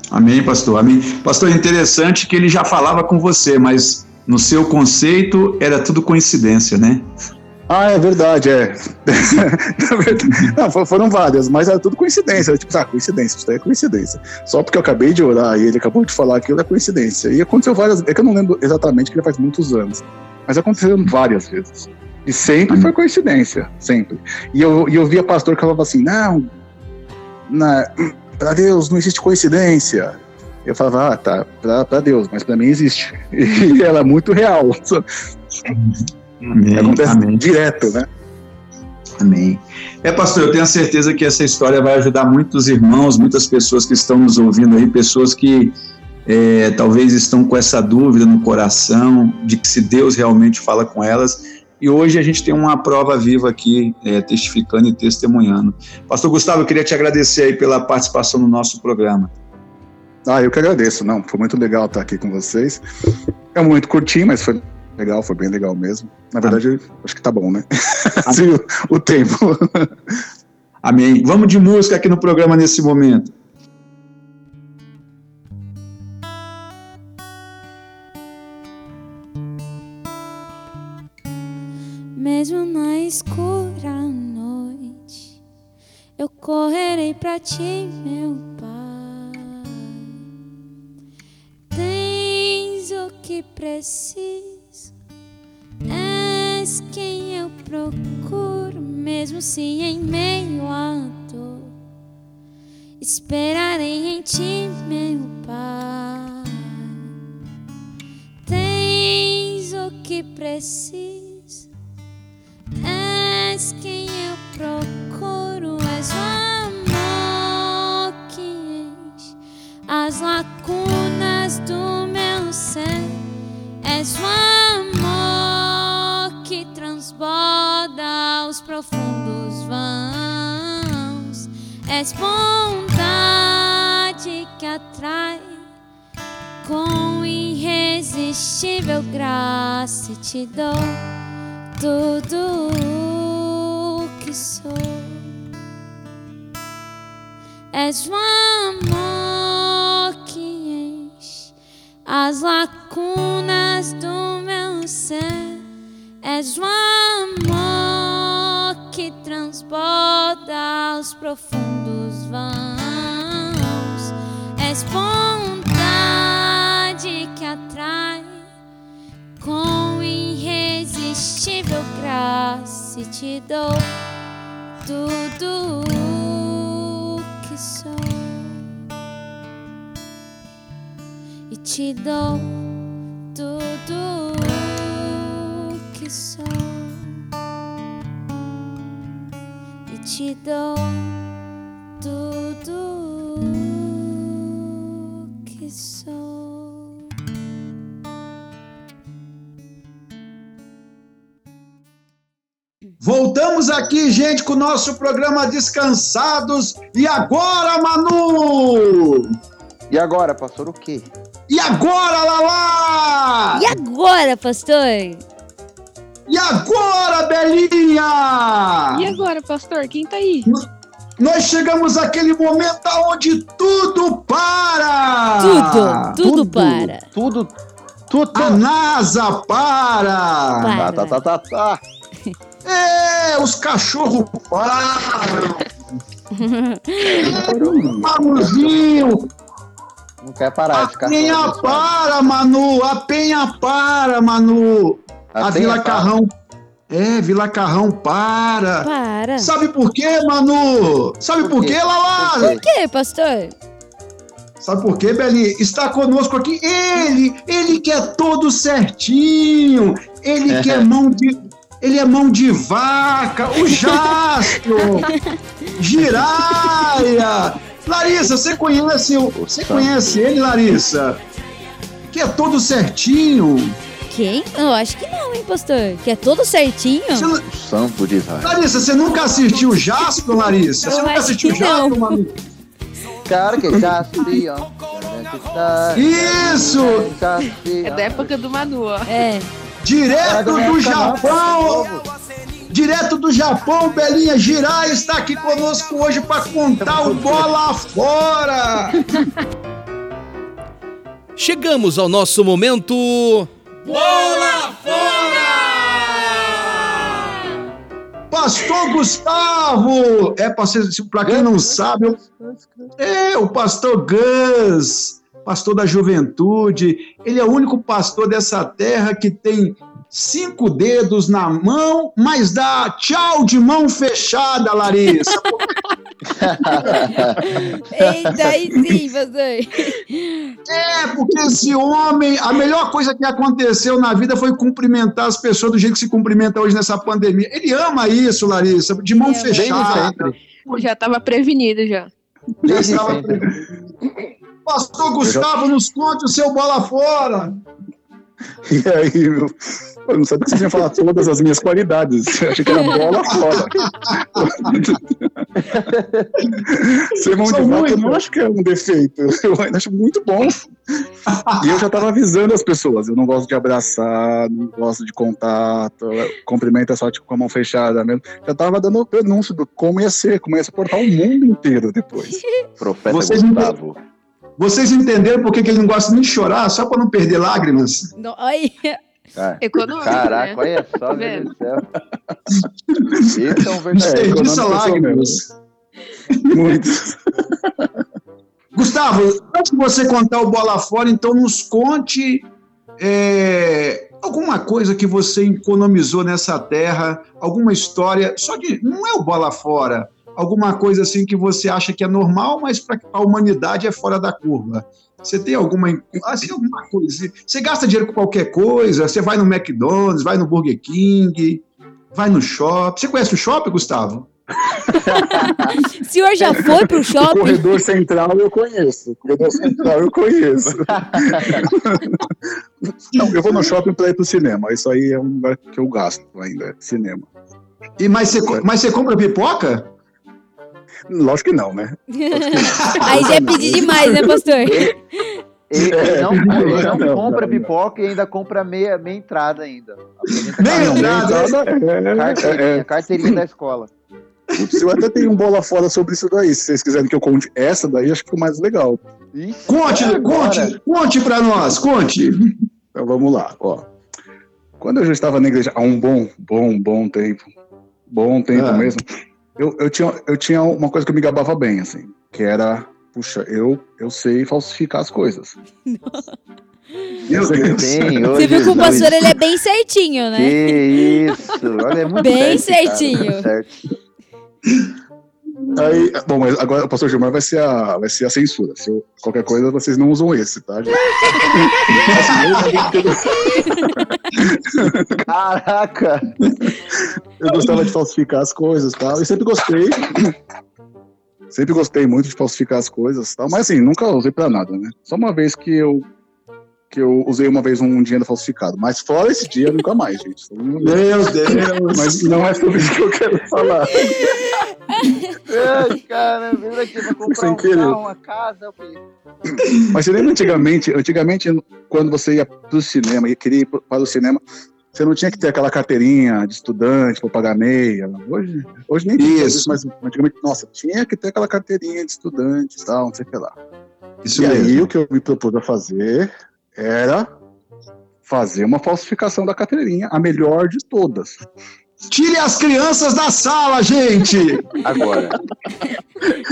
A: Amém, pastor. Amém. Pastor, é interessante que ele já falava com você, mas no seu conceito era tudo coincidência, né?
H: Ah, é verdade, é. (laughs) Não, foram várias, mas era tudo coincidência. Tipo, ah, coincidência, isso daí é coincidência. Só porque eu acabei de orar e ele acabou de falar aquilo é coincidência. E aconteceu várias é que eu não lembro exatamente, que já faz muitos anos. Mas aconteceu várias vezes. E sempre foi coincidência, sempre. E eu, e eu via pastor que falava assim, não, na, para Deus não existe coincidência. Eu falava, ah, tá, para Deus, mas para mim existe. (laughs) E ela é muito real.
A: Amém,
H: Acontece
A: amém.
H: direto, né?
A: Amém. É, pastor, eu tenho certeza que essa história vai ajudar muitos irmãos, muitas pessoas que estão nos ouvindo aí, pessoas que é, talvez estão com essa dúvida no coração de que se Deus realmente fala com elas. E hoje a gente tem uma prova viva aqui, é, testificando e testemunhando. Pastor Gustavo, eu queria te agradecer aí pela participação no nosso programa.
H: Ah, eu que agradeço. Não, foi muito legal estar aqui com vocês. É muito curtinho, mas foi legal, foi bem legal mesmo. Na verdade, acho que tá bom, né? (laughs) Assim, o, o tempo. (laughs)
A: Amém. Vamos de música aqui no programa nesse momento.
C: Mesmo na escura noite, eu correrei pra ti, meu Pai. Tens o que preciso, és quem eu procuro, mesmo se em meio à dor. Esperarei em ti, meu Pai. Tens o que preciso. És quem eu procuro, és o amor que enche as lacunas do meu ser, és o amor que transborda os profundos vãos, és bondade que atrai Com irresistível graça te dou tudo o que sou. És um amor que enche as lacunas do meu ser. És um amor que transborda os profundos vãos. És bondade que atrai com irresistível graça e te dou tudo o que sou e te dou que sou e te dou tudo que sou.
A: Voltamos aqui, gente, com o nosso programa Descansados. E agora, Manu?
I: E agora, pastor, o quê?
A: E agora, Lala?
J: E agora, pastor?
A: E agora, Belinha?
E: E agora, pastor, quem tá aí?
A: Nós chegamos àquele momento onde tudo para!
J: Tudo, tudo, para.
I: Tudo, tudo.
A: A NASA para!
J: Para.
I: Tá, tá, tá, tá, tá. (laughs)
A: É, os cachorros param! (laughs) Manuzinho,
I: Não quer parar
A: a
I: de ficar
A: penha
I: falando,
A: para, Manu! A penha para, Manu! A, Vila
I: para.
A: Carrão. É, Vila Carrão para!
J: Para.
A: Sabe por quê, Manu? Sabe por,
I: Por
A: quê,
I: quê?
A: Lala?
I: Por quê?
J: Por quê, pastor?
A: Sabe por quê, Belinha? Está conosco aqui ele, ele que é todo certinho, ele que é mão de, ele é mão de vaca, o (laughs) Jáspio, Giraia. Larissa, você conhece, o- você conhece ele, Larissa? Que é todo certinho.
J: Quem? Eu acho que não, hein, pastor? Que é tudo certinho?
A: Você não-
I: Santo de Israel.
A: Larissa, você nunca assistiu o Jáspio, Larissa?
J: Eu
A: Você nunca assistiu. Jáspio, Manu?
I: Cara que ó.
A: Isso!
E: É da época do Manu, ó.
J: É.
A: Direto do Japão, direto do Japão, Belinha Girai está aqui conosco hoje para contar o bola fora.
B: Chegamos ao nosso momento. Bola
A: Pastor Gustavo, é para quem não sabe, eu- é o pastor Gus, pastor da juventude. Ele é o único pastor dessa terra que tem cinco dedos na mão, mas dá tchau de mão fechada, Larissa. (laughs)
J: Eita, aí sim, pastor.
A: É, porque esse homem, a melhor coisa que aconteceu na vida foi cumprimentar as pessoas do jeito que se cumprimenta hoje nessa pandemia. Ele ama isso, Larissa, de mão
J: É,
A: fechada.
E: Já tava prevenido já.
I: Desde
A: Estava-
I: sempre.
A: Pastor Gustavo, nos conte o seu bola fora.
H: E aí, meu? Eu não sabia que vocês iam falar todas as minhas qualidades. Eu achei que era bola fora. (laughs) Ser mão
A: São
H: de vaca eu não acho que é um defeito. Eu ainda acho muito bom. E eu já tava avisando as pessoas. Eu não gosto de abraçar, não gosto de contato. Cumprimento é só tipo, com a mão fechada mesmo. Já tava dando o prenúncio do como ia ser, como ia suportar o mundo inteiro depois.
I: Profeta
A: Vocês
I: Gustavo.
A: Vocês entenderam por que que ele não gosta nem de chorar, só para não perder lágrimas?
J: Não, ai,
I: Cara,
E: Econômico,
I: Caraca,
E: né?
I: olha só,
E: Tá
I: meu
E: vendo?
I: Deus do céu. Esse é um verdadeiro.
A: Desperdiça lágrimas.
H: Muito.
A: Gustavo, antes de você contar o bola fora, então nos conte é, alguma coisa que você economizou nessa terra, alguma história, só de. Não é o bola fora, alguma coisa assim que você acha que é normal, mas para a humanidade é fora da curva. Você tem alguma, assim, alguma coisa? Você gasta dinheiro com qualquer coisa? Você vai no McDonald's, vai no Burger King, vai no shopping. Você conhece o shopping, Gustavo?
J: o (laughs) senhor já foi pro
H: O
J: shopping?
H: corredor central eu conheço. O corredor central eu conheço. (laughs) Não, eu vou no shopping pra ir pro cinema. Isso aí é um lugar que eu gasto ainda, cinema.
A: E, mas, você, mas você compra pipoca?
H: Lógico que não, né? (laughs)
J: Aí já é pedir demais, né, pastor?
D: Ele, ele (laughs) não, ele não
H: Não,
D: compra
H: não, não.
D: pipoca e ainda compra meia, meia entrada ainda. (laughs)
A: Meia entrada?
H: É,
D: Carteirinha,
H: é, é.
D: carteirinha da escola.
H: Putz, Eu até tenho um bola fora sobre isso daí. Se vocês quiserem que eu conte essa daí, acho que ficou mais legal.
D: Ixi,
A: Conte,
D: agora.
A: conte, conte pra nós, conte.
H: Então vamos lá, ó. Quando eu já estava na igreja há um bom, bom, bom tempo, bom tempo
A: Ah.
H: mesmo, eu, eu, tinha, eu tinha uma coisa que eu me gabava bem, assim, que era, puxa, eu, eu sei falsificar as coisas.
A: Meu Deus.
D: Ô
C: Você viu que o pastor ele é bem certinho, né?
D: Que isso, olha, é muito
C: Bem
D: certo,
C: certinho.
H: Aí, bom, mas agora o pastor Gilmar vai ser a, vai ser a censura. Se eu- qualquer coisa, vocês não usam esse, tá? (laughs)
D: Caraca! (laughs)
H: Eu gostava de falsificar as coisas e tal, e sempre gostei. Sempre gostei muito de falsificar as coisas e tal, mas assim, nunca usei pra nada, né? Só uma vez que eu que eu usei uma vez um dinheiro falsificado, mas fora esse dia, nunca mais, gente. Vez.
A: Meu Deus.
H: Mas não é sobre isso que eu quero falar.
D: Ai, cara, vai comprar
H: Sem
D: um
H: querer.
D: carro, uma casa?
H: Mas você lembra antigamente, antigamente, quando você ia pro cinema e queria ir para o cinema, você não tinha que ter aquela carteirinha de estudante para pagar meia. Hoje, hoje nem tem
A: Isso.
H: mas antigamente, nossa, tinha que ter aquela carteirinha de estudante e tal, não sei o que lá.
A: Isso
H: e aí
A: mesmo.
H: o que eu me propus a fazer era fazer uma falsificação da carteirinha, a melhor de todas.
A: Tire as crianças da sala, gente! (laughs)
D: Agora.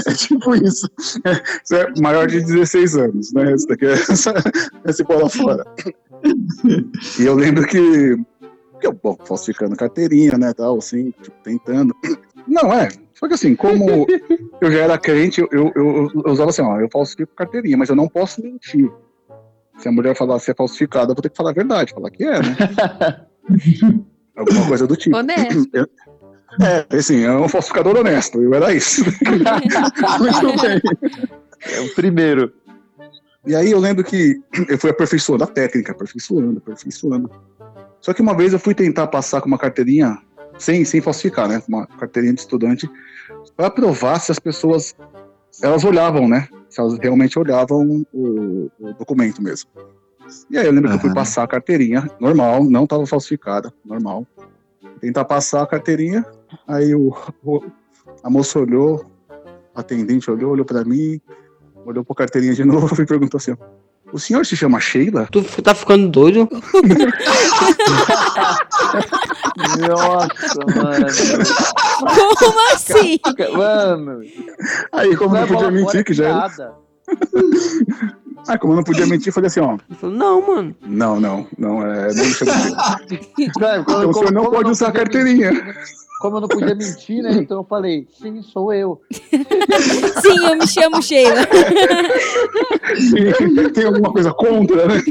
H: É tipo isso. É, isso é maior de 16 anos, né? Isso daqui é essa, esse bola fora. E eu lembro que, que eu, bom, falsificando carteirinha, né, tal, assim, tipo, tentando. Não, é. Só que assim, como (laughs) eu já era crente, eu, eu, eu, eu usava assim, ó, eu falsifico carteirinha, mas eu não posso mentir. Se a mulher falar se é falsificada, eu vou ter que falar a verdade, falar que é, né? (laughs) Alguma coisa do tipo.
E: Honesto.
H: É, assim, é um falsificador honesto, eu era isso. (laughs) Muito bem.
D: É o primeiro.
H: E aí eu lembro que eu fui aperfeiçoando a técnica, aperfeiçoando, aperfeiçoando. Só que uma vez eu fui tentar passar com uma carteirinha, sem, sem falsificar, né? Uma carteirinha de estudante, para provar se as pessoas, elas olhavam, né? Se elas realmente olhavam o, o documento mesmo. E aí eu lembro que eu fui passar a carteirinha, normal, não estava falsificada, normal. Tentar passar a carteirinha, aí o, o- a moça olhou, a atendente olhou, olhou para mim, olhou pra carteirinha de novo (laughs) e perguntou assim: O senhor se chama Sheila?
G: Tu tá ficando doido? (laughs)
D: Nossa, mano.
C: Como assim?
D: Mano.
H: Aí, como
D: vai
H: não podia
D: bola
H: mentir, que já era. (laughs) Ah, como eu não podia mentir, eu falei assim: Ó,
G: Ele falou, não, mano.
H: não, não, não, é, não me chama Então o senhor não pode usar a
D: podia
H: carteirinha.
D: Como eu não podia mentir, né? Então eu falei, sim, sou eu. (laughs)
C: Sim, eu me chamo Sheila.
H: Tem alguma coisa contra, né?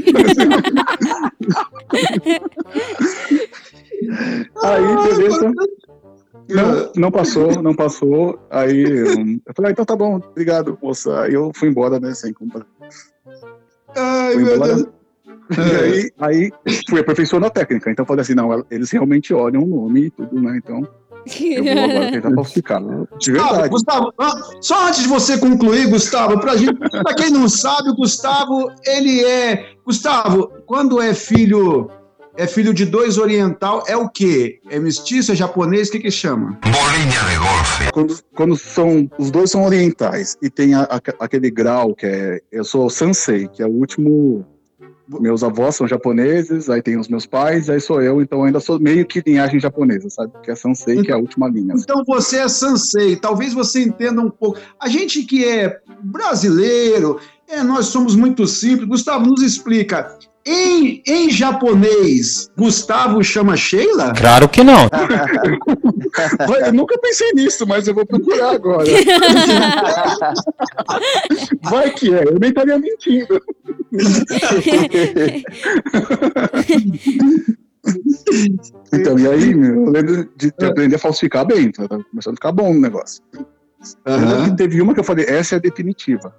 H: Aí, beleza. Não, não passou, não passou. Aí eu falei, ah, então tá bom, obrigado, moça. Aí eu fui embora, né, sem comprar.
A: Ai,
H: Fui
A: meu
H: embora.
A: Deus.
H: E aí, aí fui aperfeiçoando a técnica. Então eu falei assim, não, eles realmente olham o nome e tudo, né? Então eu vou agora tentar falsificar. De
A: Gustavo,
H: verdade.
A: Gustavo, ah, só antes de você concluir, Gustavo, pra, gente, pra quem não sabe, o Gustavo, ele é. Gustavo, quando é filho. É filho de dois oriental, é o quê? É mestiço, é japonês, o que que chama?
H: Quando, quando são. Os dois são orientais e tem a- a- aquele grau que é. Eu sou Sansei, que é o último. Meus avós são japoneses, aí tem os meus pais, aí sou eu, então eu ainda sou meio que linhagem japonesa, sabe? Que é Sansei, que é a última linha. assim.
A: Então você é Sansei, talvez você entenda um pouco. A gente que é brasileiro, é, nós somos muito simples. Gustavo, nos explica. Em, em japonês, Gustavo chama Sheila?
G: Claro que não. (laughs)
H: Eu nunca pensei nisso, mas eu vou procurar agora. (laughs) Vai que é, eu nem estaria mentindo. Então, e aí, meu, eu lembro de, de aprender a falsificar bem, tá Tava começando a ficar bom o negócio. E teve uma que eu falei, essa é a definitiva.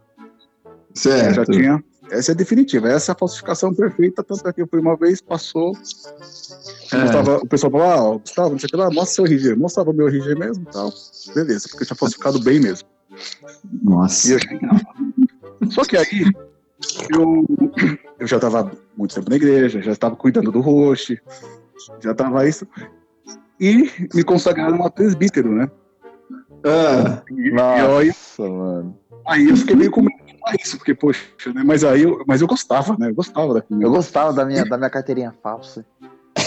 H: Eu já
A: certo.
H: tinha, essa é definitiva, essa é a falsificação perfeita, tanto é que eu fui uma vez, passou,
A: É.
H: mostrava- o pessoal falava, ah, Gustavo, não sei o que lá, mostra seu RG, mostrava meu RG mesmo e tal, beleza, porque eu tinha falsificado bem mesmo.
A: Nossa.
H: eu. Só que aí, eu, eu já estava muito tempo na igreja, já estava cuidando do rosto, já estava isso. E me consagraram a presbítero, né?
A: Ah,
H: E,
I: Nossa,
H: e aí,
I: mano.
H: Aí eu fiquei meio com medo de falar isso, porque, poxa, né? Mas aí eu, mas eu gostava, né? Eu gostava daquilo.
I: Eu gostava da minha, da minha carteirinha falsa.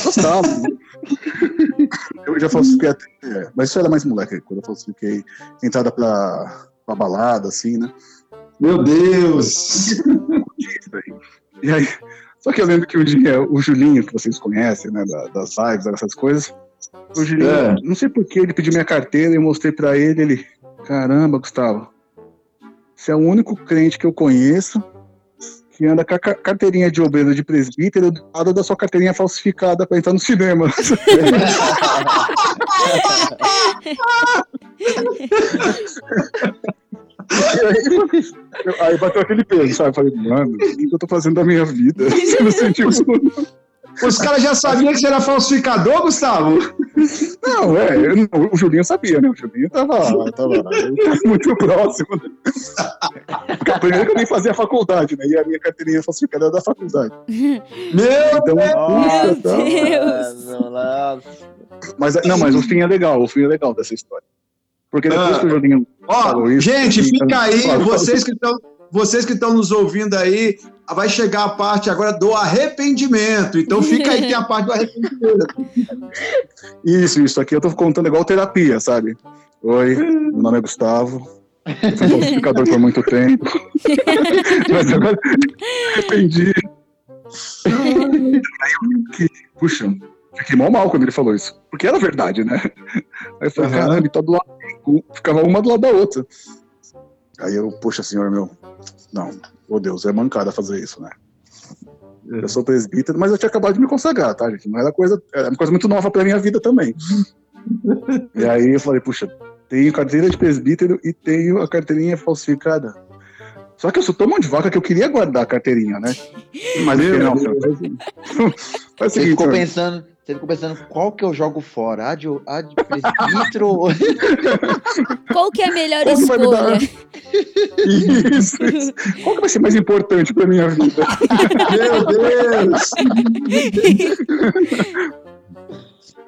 H: gostava. (laughs) eu já falsifiquei até. é, Mas isso era mais moleque, quando eu falsifiquei entrada pra, pra balada, assim, né?
A: meu Deus!
H: E aí, só que eu lembro que um dia o Julinho, que vocês conhecem, né, da- das lives, essas coisas, o Julinho,
A: É.
H: não sei por que, ele pediu minha carteira e eu mostrei pra ele, ele, caramba, Gustavo, você é o único crente que eu conheço que anda com a ca- carteirinha de obreiro de presbítero do lado da sua carteirinha falsificada pra entrar no cinema. E (laughs) aí, aí bateu aquele peso, sabe? Eu falei, mano, o que que eu tô fazendo da minha vida? (laughs) Você não sentiu isso?
A: Os caras já sabiam que você era falsificador, Gustavo?
H: Não, é, eu não- o Julinho sabia, né? O Julinho tava, tava, ele tava (laughs) muito próximo. né? Porque primeiro que eu nem fazia faculdade, né? E a minha carteirinha falsificada era da faculdade.
A: Meu
H: Então,
I: Nossa,
H: tá.
C: Deus.
I: nossa.
H: Mas, não, mas o fim é legal, o fim é legal dessa história. Porque depois
A: Ah.
H: que o Julinho
A: Ó,
H: falou isso,
A: gente, fica aí, vocês que estão vocês que estão nos ouvindo aí, vai chegar a parte agora do arrependimento. Então fica aí tem a parte do arrependimento. (laughs)
H: Isso, isso aqui eu tô contando igual terapia, sabe? Oi, meu nome é Gustavo. Eu fui falsificador por muito tempo. (laughs) Mas agora arrependi. Aí eu fiquei, puxa, fiquei mal mal quando ele falou isso. Porque era verdade, né? Aí eu falei,
A: Aham.
H: caramba, ele tá do lado. Ficava uma do lado da outra. Aí eu, poxa, senhor, meu. Não, ô Deus, é mancada fazer isso, né? Eu sou presbítero, mas eu tinha acabado de me consagrar, tá, gente? Não era coisa. Era uma coisa muito nova pra minha vida também. (laughs) e aí eu falei, puxa, tenho carteira de presbítero e tenho a carteirinha falsificada. Só que eu sou tão mão de vaca que eu queria guardar a carteirinha, né? (laughs) Mas eu não, senhor, faz o
I: Você (laughs)
H: seguinte,
I: ficou pensando, você ficou pensando qual que eu jogo fora? A de, a de presbítero. (laughs)
C: Qual que é a melhor
H: Qual que vai me dar?
C: escolha?
H: Isso, isso. Qual que vai ser mais importante pra minha vida?
A: Meu Deus!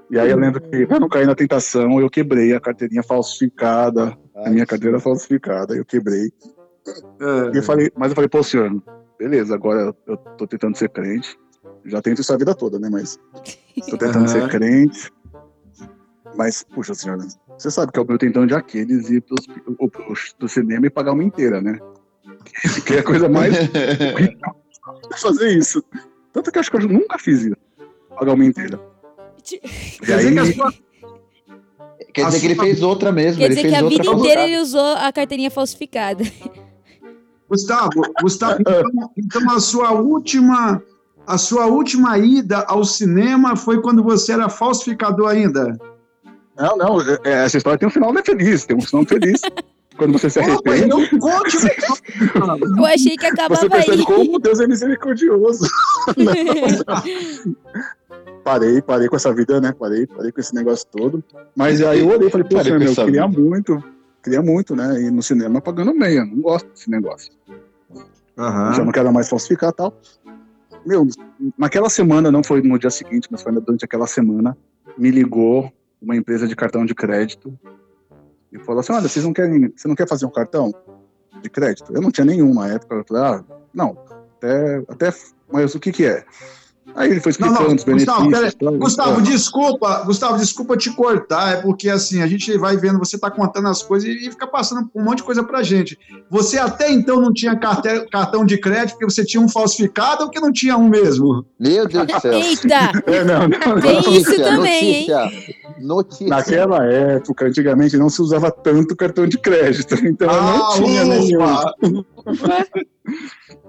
H: E aí eu lembro que, pra não cair na tentação, eu quebrei a carteirinha falsificada, a minha carteira falsificada, eu quebrei. E eu falei, mas eu falei, pô, senhor, beleza, agora eu tô tentando ser crente. Já tento isso a vida toda, né? Mas (laughs) tô tentando ser crente. Mas, puxa, senhor, você sabe que é o meu tentão de Aquiles ir pros, o- pro, pro cinema e pagar uma inteira, né? (laughs) Que, é a coisa mais (laughs) fazer isso. Tanto que eu acho que eu nunca fiz isso. Pagar uma inteira. E
A: Quer dizer que a
H: aí,
A: sua-
I: Quer dizer
A: A
I: que ele
A: sua-
I: fez outra mesmo.
C: Quer
I: ele
C: dizer
I: fez
C: que a vida
I: falsificada.
C: inteira ele usou a carteirinha falsificada.
A: Gustavo, Gustavo, então, então a sua última a sua última ida ao cinema foi quando você era falsificador ainda?
H: Não, não, é- essa história tem um final feliz, tem um final feliz. (laughs) Quando você se arrepende,
A: então conte (laughs)
C: Eu achei que acabava
H: você percebe
C: aí.
H: como Deus é misericordioso. (laughs) Não. Parei, parei com essa vida, né? Parei, parei com esse negócio todo. Mas aí eu olhei e falei,
I: com
H: meu, eu queria
I: vida.
H: muito, queria muito, né? Ir no cinema pagando meia, não gosto desse negócio. Já não quero mais falsificar e tal. Meu, naquela semana, não foi no dia seguinte, mas foi durante aquela semana, me ligou uma empresa de cartão de crédito e falou assim: olha, vocês não querem, você não quer fazer um cartão de crédito? Eu não tinha nenhum na época. Eu falei, ah, não, até, até mas o que que é? Aí ele foi
A: Não,
H: explicando
A: não,
H: os
A: Gustavo,
H: benefícios.
A: pera-
H: tal.
A: Gustavo, desculpa, Gustavo, desculpa te cortar, é porque assim, a gente vai vendo, você tá contando as coisas e fica passando um monte de coisa pra gente. Você até então não tinha carte- cartão de crédito porque você tinha um falsificado ou que não tinha um mesmo?
I: Meu Deus do céu.
C: Eita! (laughs)
H: É, não, não,
C: Tem
H: não.
C: isso também, hein?
I: notícia, Notícia.
H: Naquela época, antigamente, não se usava tanto cartão de crédito, então eu não tinha nenhum. (laughs)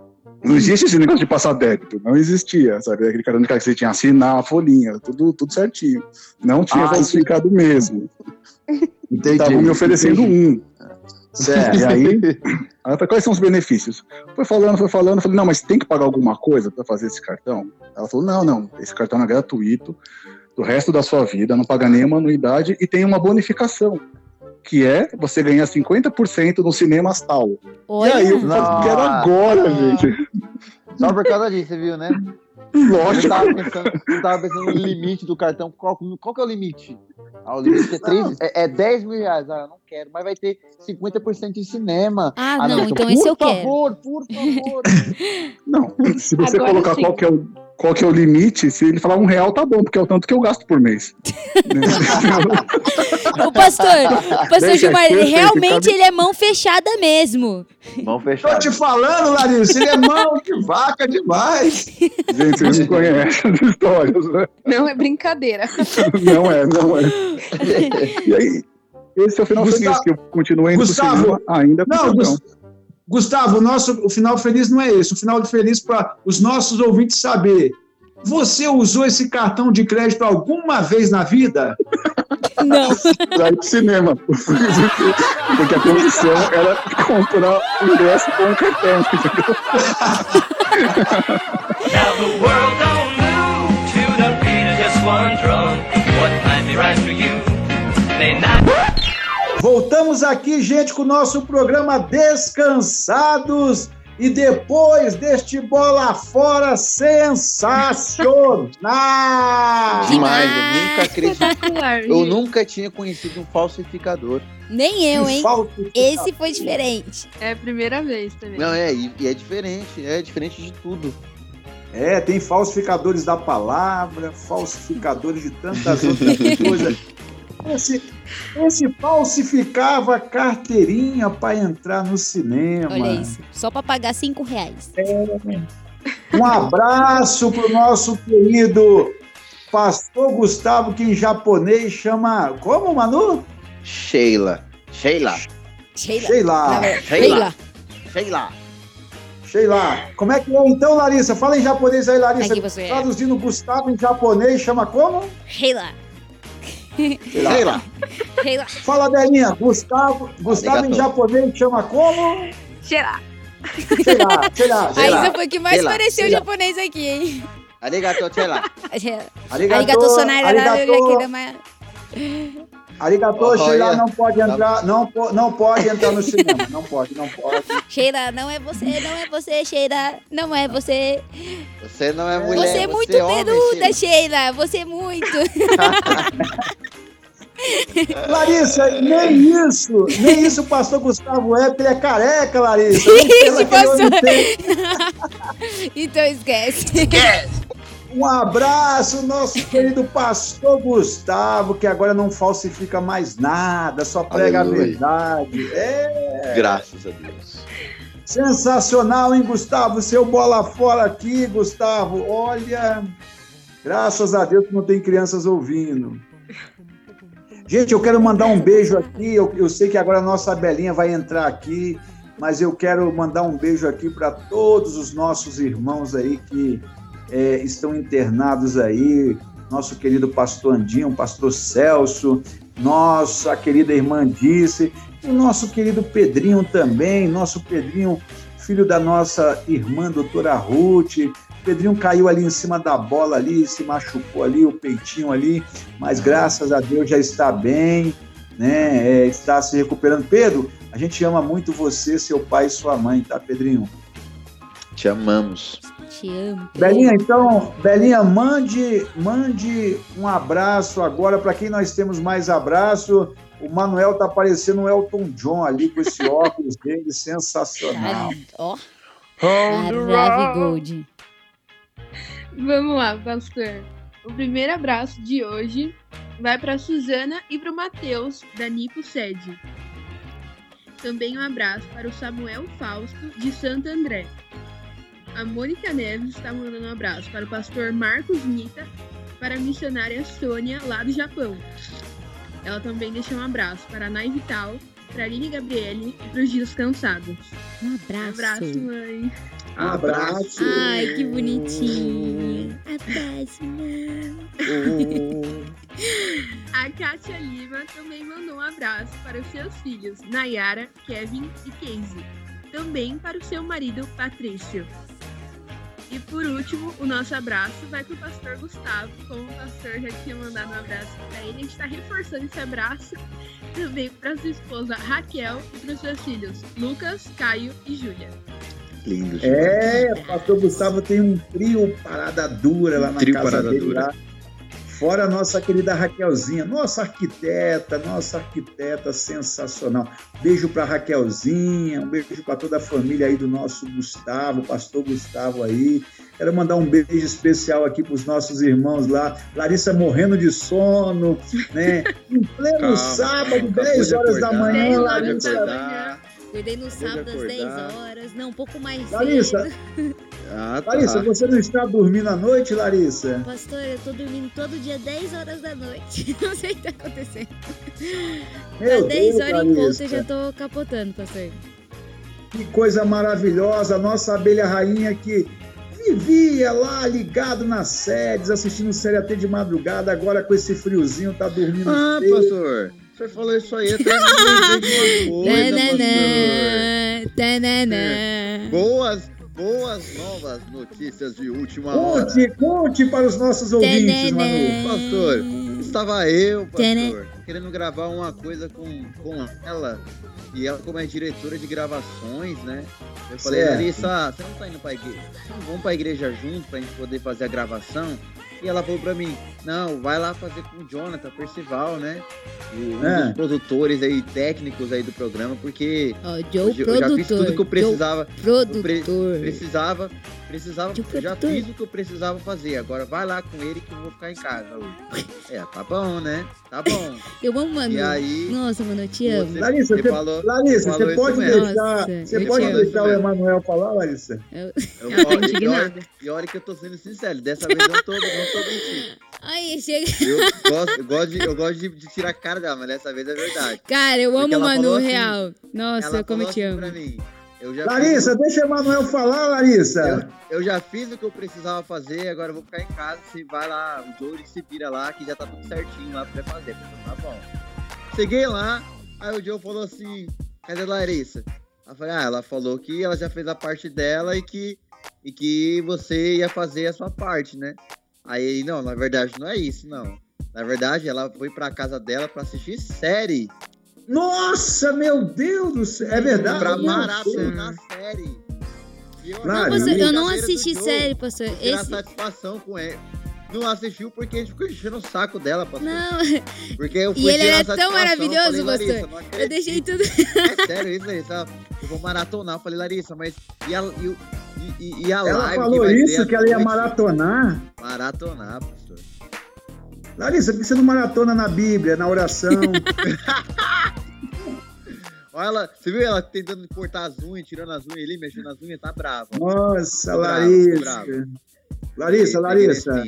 A: Ah!
H: Não existe esse negócio de passar débito, não existia, sabe? Aquele cartão de crédito que você tinha que assinar a folhinha, tudo, tudo certinho. Não tinha
A: Ah,
H: falsificado mesmo.
A: Entendi.
H: Estavam me oferecendo um.
A: Certo.
H: E aí, aí eu falei, quais são os benefícios? Foi falando, foi falando, eu falei, não, mas tem que pagar alguma coisa para fazer esse cartão? Ela falou, não, não, esse cartão é gratuito, do resto da sua vida, não paga nenhuma anuidade e tem uma bonificação, que é você ganhar 50% no cinema tal.
C: Olha.
H: E aí eu
I: Nossa.
H: quero agora, gente.
I: Só por causa disso, você viu, né?
H: Lógico.
I: Eu tava pensando, eu tava pensando no limite do cartão. Qual, qual que é o limite? Ah, o limite é, três, é, é 10 mil reais. Ah, eu não quero, mas vai ter 50% de cinema.
C: Ah, não, então
I: por
C: esse eu quero.
I: favor, por favor. (laughs)
H: Não, se você
E: Agora
H: colocar
E: sim.
H: qual que, é o, qual que é o limite, se ele falar um real, tá bom, porque é o tanto que eu gasto por mês. (laughs) (laughs)
C: O pastor, o pastor
H: Deixa
C: Gilmar, realmente
H: cabe-
C: ele é mão fechada mesmo.
I: Mão
A: Tô
I: fechada.
A: te falando, Larissa, ele é mão de vaca demais.
H: Gente, vocês não conhecem as histórias, né?
E: Não é brincadeira. (laughs)
H: Não é, não é. E aí, esse é o final
A: Gustavo-
H: feliz, que eu continuo indo
A: Gustavo,
H: ainda com
A: Não,
H: cartão.
A: Gus- Gustavo, o, nosso, o final feliz não é esse. O final feliz para os nossos ouvintes saber. Você usou esse cartão de crédito alguma vez na vida? (laughs)
C: Não.
H: Ir pro cinema. (laughs) Porque a condição era comprar o ingresso com o cartão. (laughs)
A: Voltamos aqui, gente, com o nosso programa Descansados. E depois deste bola fora sensacional! (laughs)
I: Demais, eu nunca acredito.
E: Espetacular.
I: Eu nunca tinha conhecido um falsificador.
C: Nem eu, hein? Esse foi diferente.
E: É a primeira vez também.
I: Não, é, e, e é diferente, é diferente de tudo.
A: É, tem falsificadores da palavra, falsificadores de tantas outras (laughs) coisas. Esse, esse falsificava carteirinha para entrar no cinema.
C: Olha isso. Só pra pagar cinco reais.
A: Um abraço pro nosso querido pastor Gustavo, que em japonês chama. Como, Manu?
I: Sheila. Sheila.
C: Sheila.
A: Sheila.
I: Sheila. Sheila.
A: Como é que é então, Larissa? Fala em japonês aí, Larissa.
C: Aqui você é.
A: Traduzindo Gustavo em japonês, chama como?
C: Sheila.
I: Sheila.
C: Sheila.
A: Fala, Belinha. Gustavo, Gustavo em
I: Arigato.
A: japonês chama como?
E: Cheira.
A: Sheila. Sheila.
C: A
I: Sheila.
C: Isa foi o que mais pareceu japonês aqui, hein?
I: Arigato, Sheila.
C: Arigato sonara
A: Arigato,
C: mais.
A: Arigato
I: Olha.
A: Sheila não pode entrar, não, po- não pode entrar no cinema. Não pode, não pode. (laughs)
C: Sheila, não é você, não é você, Sheila. Não é você.
I: Você não é mulher,
C: você é muito
I: é homem,
C: peluda,
I: Sheila.
C: Sheila. Você é muito. (laughs)
A: Larissa, nem isso, nem isso o pastor Gustavo é, porque ele é careca, Larissa. (laughs)
C: Isso, pastor. então esquece.
A: Um abraço, nosso (laughs) querido pastor Gustavo, que agora não falsifica mais nada, só prega
I: Aleluia.
A: a verdade. É
I: Graças a Deus.
A: sensacional, hein, Gustavo? Seu bola fora aqui, Gustavo. Olha, graças a Deus que não tem crianças ouvindo. Gente, eu quero mandar um beijo aqui. Eu, eu sei que agora a nossa Belinha vai entrar aqui, mas eu quero mandar um beijo aqui para todos os nossos irmãos aí que é, estão internados aí. Nosso querido pastor Andinho, pastor Celso, nossa querida irmã Dice, e nosso querido Pedrinho também, nosso Pedrinho, filho da nossa irmã doutora Ruth. Pedrinho caiu ali em cima da bola ali, se machucou ali, o peitinho ali, mas graças a Deus já está bem, né? É, está se recuperando. Pedro, a gente ama muito você, seu pai e sua mãe, tá, Pedrinho?
I: Te amamos.
C: Te amo.
A: Belinha, então, Belinha, mande, mande um abraço agora para quem nós temos mais abraço. O Manuel tá parecendo um Elton John ali com esse (laughs) óculos dele, sensacional.
C: Ó. Maravigold.
E: Vamos lá, pastor. O primeiro abraço de hoje vai para Suzana e para o Matheus, da Nipo Sede. Também um abraço para o Samuel Fausto, de Santo André. A Mônica Neves está mandando um abraço para o pastor Marcos Nita, para a missionária Sônia, lá do Japão. Ela também deixou um abraço para a Nai Vital, para a Aline Gabriele e para os Dias Cansados.
C: Um
E: Um
C: abraço.
E: abraço, mãe.
A: Um abraço.
C: Ai, que bonitinho. Abraço, não.
E: A Kátia Lima também mandou um abraço para os seus filhos, Nayara, Kevin e Casey. Também para o seu marido, Patrício. E por último, o nosso abraço vai pro pastor Gustavo. Como o pastor já tinha mandado um abraço pra ele, a gente tá reforçando esse abraço também pra sua esposa Raquel e pros seus filhos Lucas, Caio e Júlia.
H: Lindo, gente.
A: É, o pastor Gustavo tem um trio parada dura lá na
H: Trio
A: casa
H: parada
A: dele.
H: dura.
A: Lá. Fora a nossa querida Raquelzinha, nossa arquiteta, nossa arquiteta sensacional. Beijo para Raquelzinha, um beijo para toda a família aí do nosso Gustavo, pastor Gustavo aí. Quero mandar um beijo especial aqui para os nossos irmãos lá. Larissa morrendo de sono, né? (laughs) Em pleno
H: Calma,
A: sábado,
H: acabou
A: 10
H: de
A: horas da
H: acordar,
A: manhã,
E: dez horas
A: Larissa.
C: Acordei no sábado às 10
H: acordar.
C: horas. Não, um pouco mais
A: Larissa,
C: cedo.
H: Ah, tá.
A: Larissa, você não está dormindo à noite, Larissa?
C: Pastor, eu tô dormindo todo dia 10 horas da noite. (laughs) Não sei o que tá acontecendo.
A: Meu
C: Às 10
A: Deus,
C: horas em ponto eu já tô capotando, pastor.
A: Que coisa maravilhosa, a nossa abelha rainha que vivia lá ligado nas séries, assistindo série até de madrugada, agora com esse friozinho tá dormindo
I: Ah,
A: cedo.
I: pastor. Senhor falou isso aí, até (laughs) coisa, pastor.
C: Tananã, tananã.
I: Boas, boas novas notícias de última hora.
A: Conte, conte para os nossos ouvintes, Manu.
I: Pastor, estava eu, pastor, querendo gravar uma coisa com, com ela. E ela, como é diretora de gravações, né? Eu falei. Larissa, você não tá indo pra igreja? Não, vamos pra igreja junto pra gente poder fazer a gravação? E ela falou pra mim, não, vai lá fazer com o Jonathan Percival, né? Um
A: É.
I: dos produtores aí, técnicos aí do programa, porque
C: Ó,
I: eu,
C: Joe
I: eu já fiz tudo que eu
C: produtor.
I: precisava.
C: Joe
I: eu pre-
C: produtor.
I: precisava, precisava,
C: Joe
I: eu já
C: produtor.
I: fiz o que eu precisava fazer. Agora vai lá com ele que eu vou ficar em casa hoje. É, tá bom, né? Tá bom. (laughs)
C: Eu amo, mano.
I: E aí,
C: Nossa, mano, eu te amo.
I: você-
A: Larissa,
I: Você falou-
A: Larissa,
I: você falou
A: pode deixar,
C: Nossa,
A: você
C: eu
A: pode deixar o Emanuel falar, Larissa?
I: eu,
E: Ela tá
I: olha, e, olha,
E: indignada.
I: e olha que eu tô sendo sincero, dessa vez eu não tô, não tô mentindo.
C: Ai, chega.
I: Eu gosto, eu gosto, de, eu gosto de, de tirar a cara dela, mas dessa vez é verdade.
C: Cara, eu
I: Porque
C: amo o Manu
I: assim,
C: real. Nossa,
I: Ela
C: como eu te
I: assim
C: amo.
I: pra mim. Eu já
A: Larissa, deixa o Emanuel falar, Larissa.
I: Eu já fiz o que eu precisava fazer, agora eu vou ficar em casa. Você vai lá, o Joey se vira lá, que já tá tudo certinho lá pra fazer. Eu tá bom. Cheguei lá, aí o Joe falou assim: cadê a Larissa? Aí eu falei, ah, ela falou que ela já fez a parte dela e que, e que você ia fazer a sua parte, né? Aí ele, não, na verdade não é isso, não. Na verdade, ela foi pra casa dela pra assistir série.
A: Nossa, meu Deus do céu. É verdade.
I: Pra maratonar série. Eu
A: Claro,
I: achei
C: Pastor, eu não assisti série, pastor.
I: tirar
C: Esse...
I: satisfação com ele. Não assistiu porque a gente ficou enchendo o saco dela, pastor.
C: Não,
I: Porque eu fui
C: e ele era tão maravilhoso,
I: falei,
C: pastor.
I: não
C: Eu deixei tudo.
I: É sério isso, Larissa? Eu vou maratonar. Eu falei, Larissa, mas e a, e, o- e- e- a
A: Ela
I: live que
A: falou isso,
I: à
A: que ela ia
I: noite?
A: maratonar.
I: Maratonar, pastor.
A: Larissa, por que você não maratona na Bíblia, na oração? (laughs)
I: Olha ela, você viu ela tentando cortar as unhas, tirando as unhas ali, mexendo nas unhas? Tá brava.
A: Nossa,
I: tô
A: Larissa.
I: bravo.
A: Larissa, Larissa.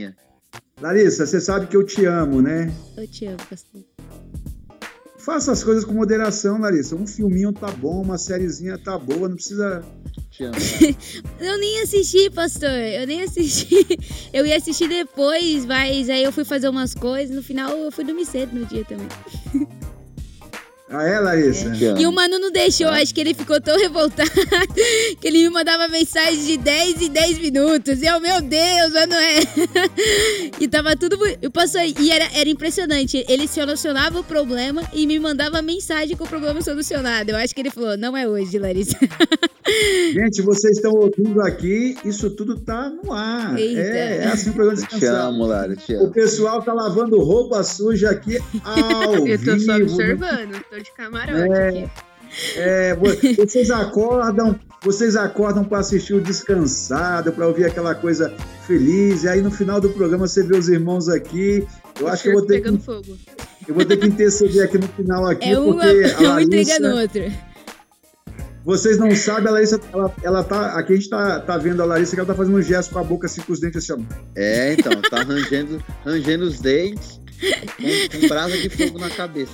A: Larissa, você sabe que eu te amo, né?
C: Eu te amo, pastor.
A: Faça as coisas com moderação, Larissa. Um filminho tá bom, uma sériezinha tá boa, não precisa. (laughs)
C: Eu nem assisti, pastor. Eu nem assisti. (laughs) Eu ia assistir depois, mas aí eu fui fazer umas coisas. No final, eu fui dormir cedo no dia também. (laughs)
A: Ah, é, Larissa?
I: Amo.
C: E o Manu não deixou, acho que ele ficou tão revoltado (laughs) que ele me mandava mensagem de 10 em 10 minutos. E eu, meu Deus, Manu é. (laughs) E tava tudo. bu- E, passou, e era, era impressionante. Ele solucionava o problema e me mandava mensagem com o problema solucionado. Eu acho que ele falou: não é hoje, Larissa. (laughs)
A: Gente, vocês estão ouvindo aqui, isso tudo tá no ar.
C: Eita.
A: É, é assim o programa
I: Eu te amo, Lara, eu te
A: O
I: amo.
A: pessoal tá lavando roupa suja aqui ao
E: Eu tô só
A: vivo.
E: observando, tô de camarote
A: É.
E: aqui.
A: É, vo- vocês acordam, vocês acordam para assistir o descansado, para ouvir aquela coisa feliz. E aí no final do programa você vê os irmãos aqui. Eu
E: O
A: acho que eu vou ter
E: pegando
A: que,
E: fogo.
A: eu vou ter que interceder aqui no final (laughs) aqui,
C: É um,
A: porque a
C: um entregando o
A: Larissa,
C: outro.
A: vocês não sabem, a Larissa, ela, ela tá, aqui a gente tá, tá vendo a Larissa que ela tá fazendo um gesto com a boca assim com os dentes assim, ó.
I: É, então, tá rangendo, rangendo os dentes com, com brasa de fogo na cabeça.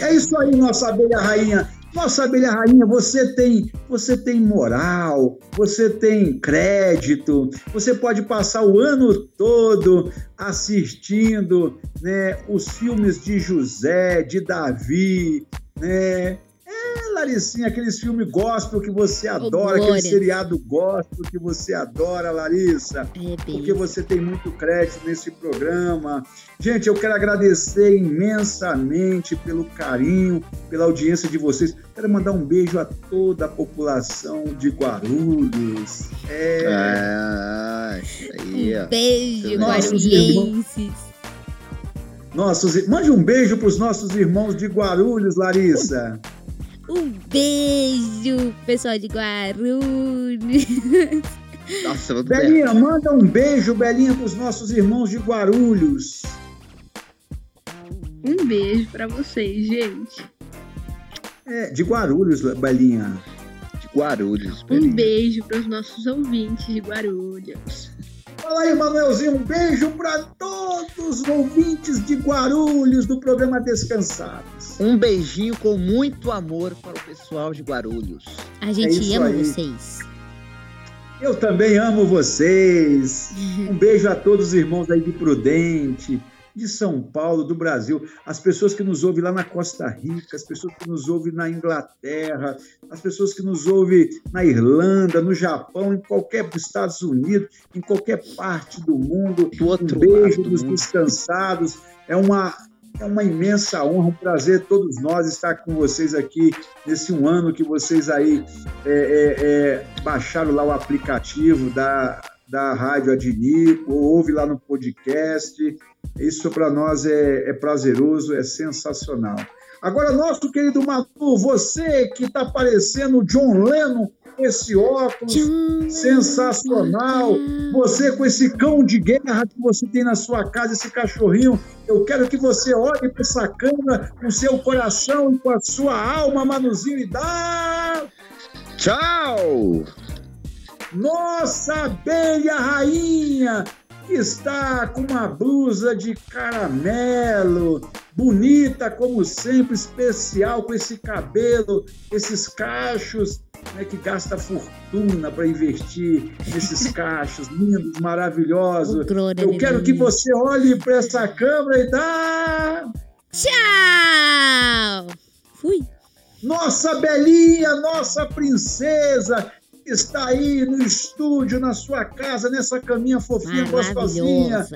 A: É isso aí, nossa abelha rainha. Nossa abelha rainha, você tem, você tem moral, você tem crédito, você pode passar o ano todo assistindo, né, os filmes de José, de Davi, né? É, Laricinha, aqueles filmes gospel que você adora, aquele seriado gospel que você adora, Larissa.
C: É,
A: Porque você tem muito crédito nesse programa. Gente, eu quero agradecer imensamente pelo carinho, pela audiência de vocês. Quero mandar um beijo a toda a população de Guarulhos. É,
I: Ah, aí.
C: Um beijo,
A: Nossos
C: guarulhenses.
A: nossos, mande um beijo para os nossos irmãos de Guarulhos, Larissa.
C: Um beijo, pessoal de Guarulhos. (laughs)
I: Nossa,
A: Belinha, manda um beijo, Belinha, para os nossos irmãos de Guarulhos.
E: Um beijo pra vocês, gente.
A: É, de Guarulhos, Belinha.
I: de Guarulhos,
E: Um
I: Belinha.
E: beijo pros nossos ouvintes de Guarulhos.
A: Fala aí, Manuelzinho, um beijo para todos os ouvintes de Guarulhos do programa Descansados.
I: Um beijinho com muito amor para o pessoal de Guarulhos.
C: A gente
A: isso
C: ama
A: aí.
C: vocês.
A: Eu também amo vocês. (laughs) Um beijo a todos os irmãos aí de Prudente, de São Paulo, do Brasil, as pessoas que nos ouvem lá na Costa Rica, as pessoas que nos ouvem na Inglaterra, as pessoas que nos ouvem na Irlanda, no Japão, em qualquer Estados Unidos, em qualquer parte do mundo.
I: Do
A: um beijo dos
I: mundo.
A: descansados. É uma é uma imensa honra, um prazer todos nós estar com vocês aqui nesse um ano que vocês aí é, é, é, baixaram lá o aplicativo da, da Rádio Adnico, ou ouve lá no podcast. Isso para nós é, é prazeroso, é sensacional. Agora, nosso querido Matu, você que está parecendo o John Lennon, esse óculos sensacional, você com esse cão de guerra que você tem na sua casa, esse cachorrinho, eu quero que você olhe para essa câmera com seu coração e com a sua alma, Manuzinho, e dá...
I: Tchau!
A: Nossa abelha rainha que está com uma blusa de caramelo, bonita como sempre, especial com esse cabelo, esses cachos, né, que gasta fortuna para investir nesses (laughs) cachos lindos, maravilhosos.
C: Glória
A: Eu quero que você olhe para essa câmera e dá
C: Tchau! Fui.
A: Nossa Belinha, nossa princesa, está aí no estúdio, na sua casa, nessa caminha fofinha, gostosinha.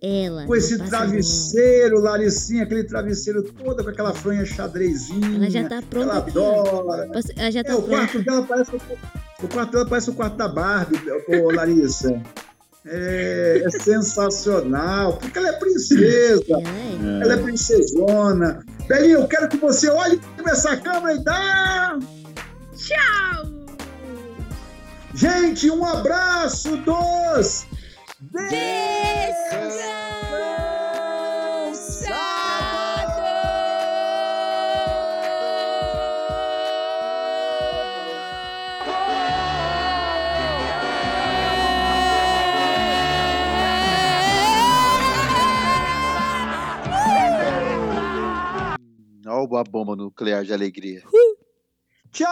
C: Ela.
A: com esse travesseiro, Laricinha, aquele travesseiro todo com aquela franha xadrezinha.
C: Ela já tá pronta
A: Ela
C: aqui,
A: adora.
C: Posso- Ela já tá
A: É, o
C: pronta.
A: quarto dela parece o, o quarto dela parece o quarto da Barbie, ô Larissa. É, é sensacional, porque ela é princesa.
C: Ela é.
A: Ela é princesona. Belinha, eu quero que você olhe para essa câmera e dá.
E: Tchau!
A: Gente, um abraço dos.
I: Olha a bomba nuclear de alegria.
A: Tchau!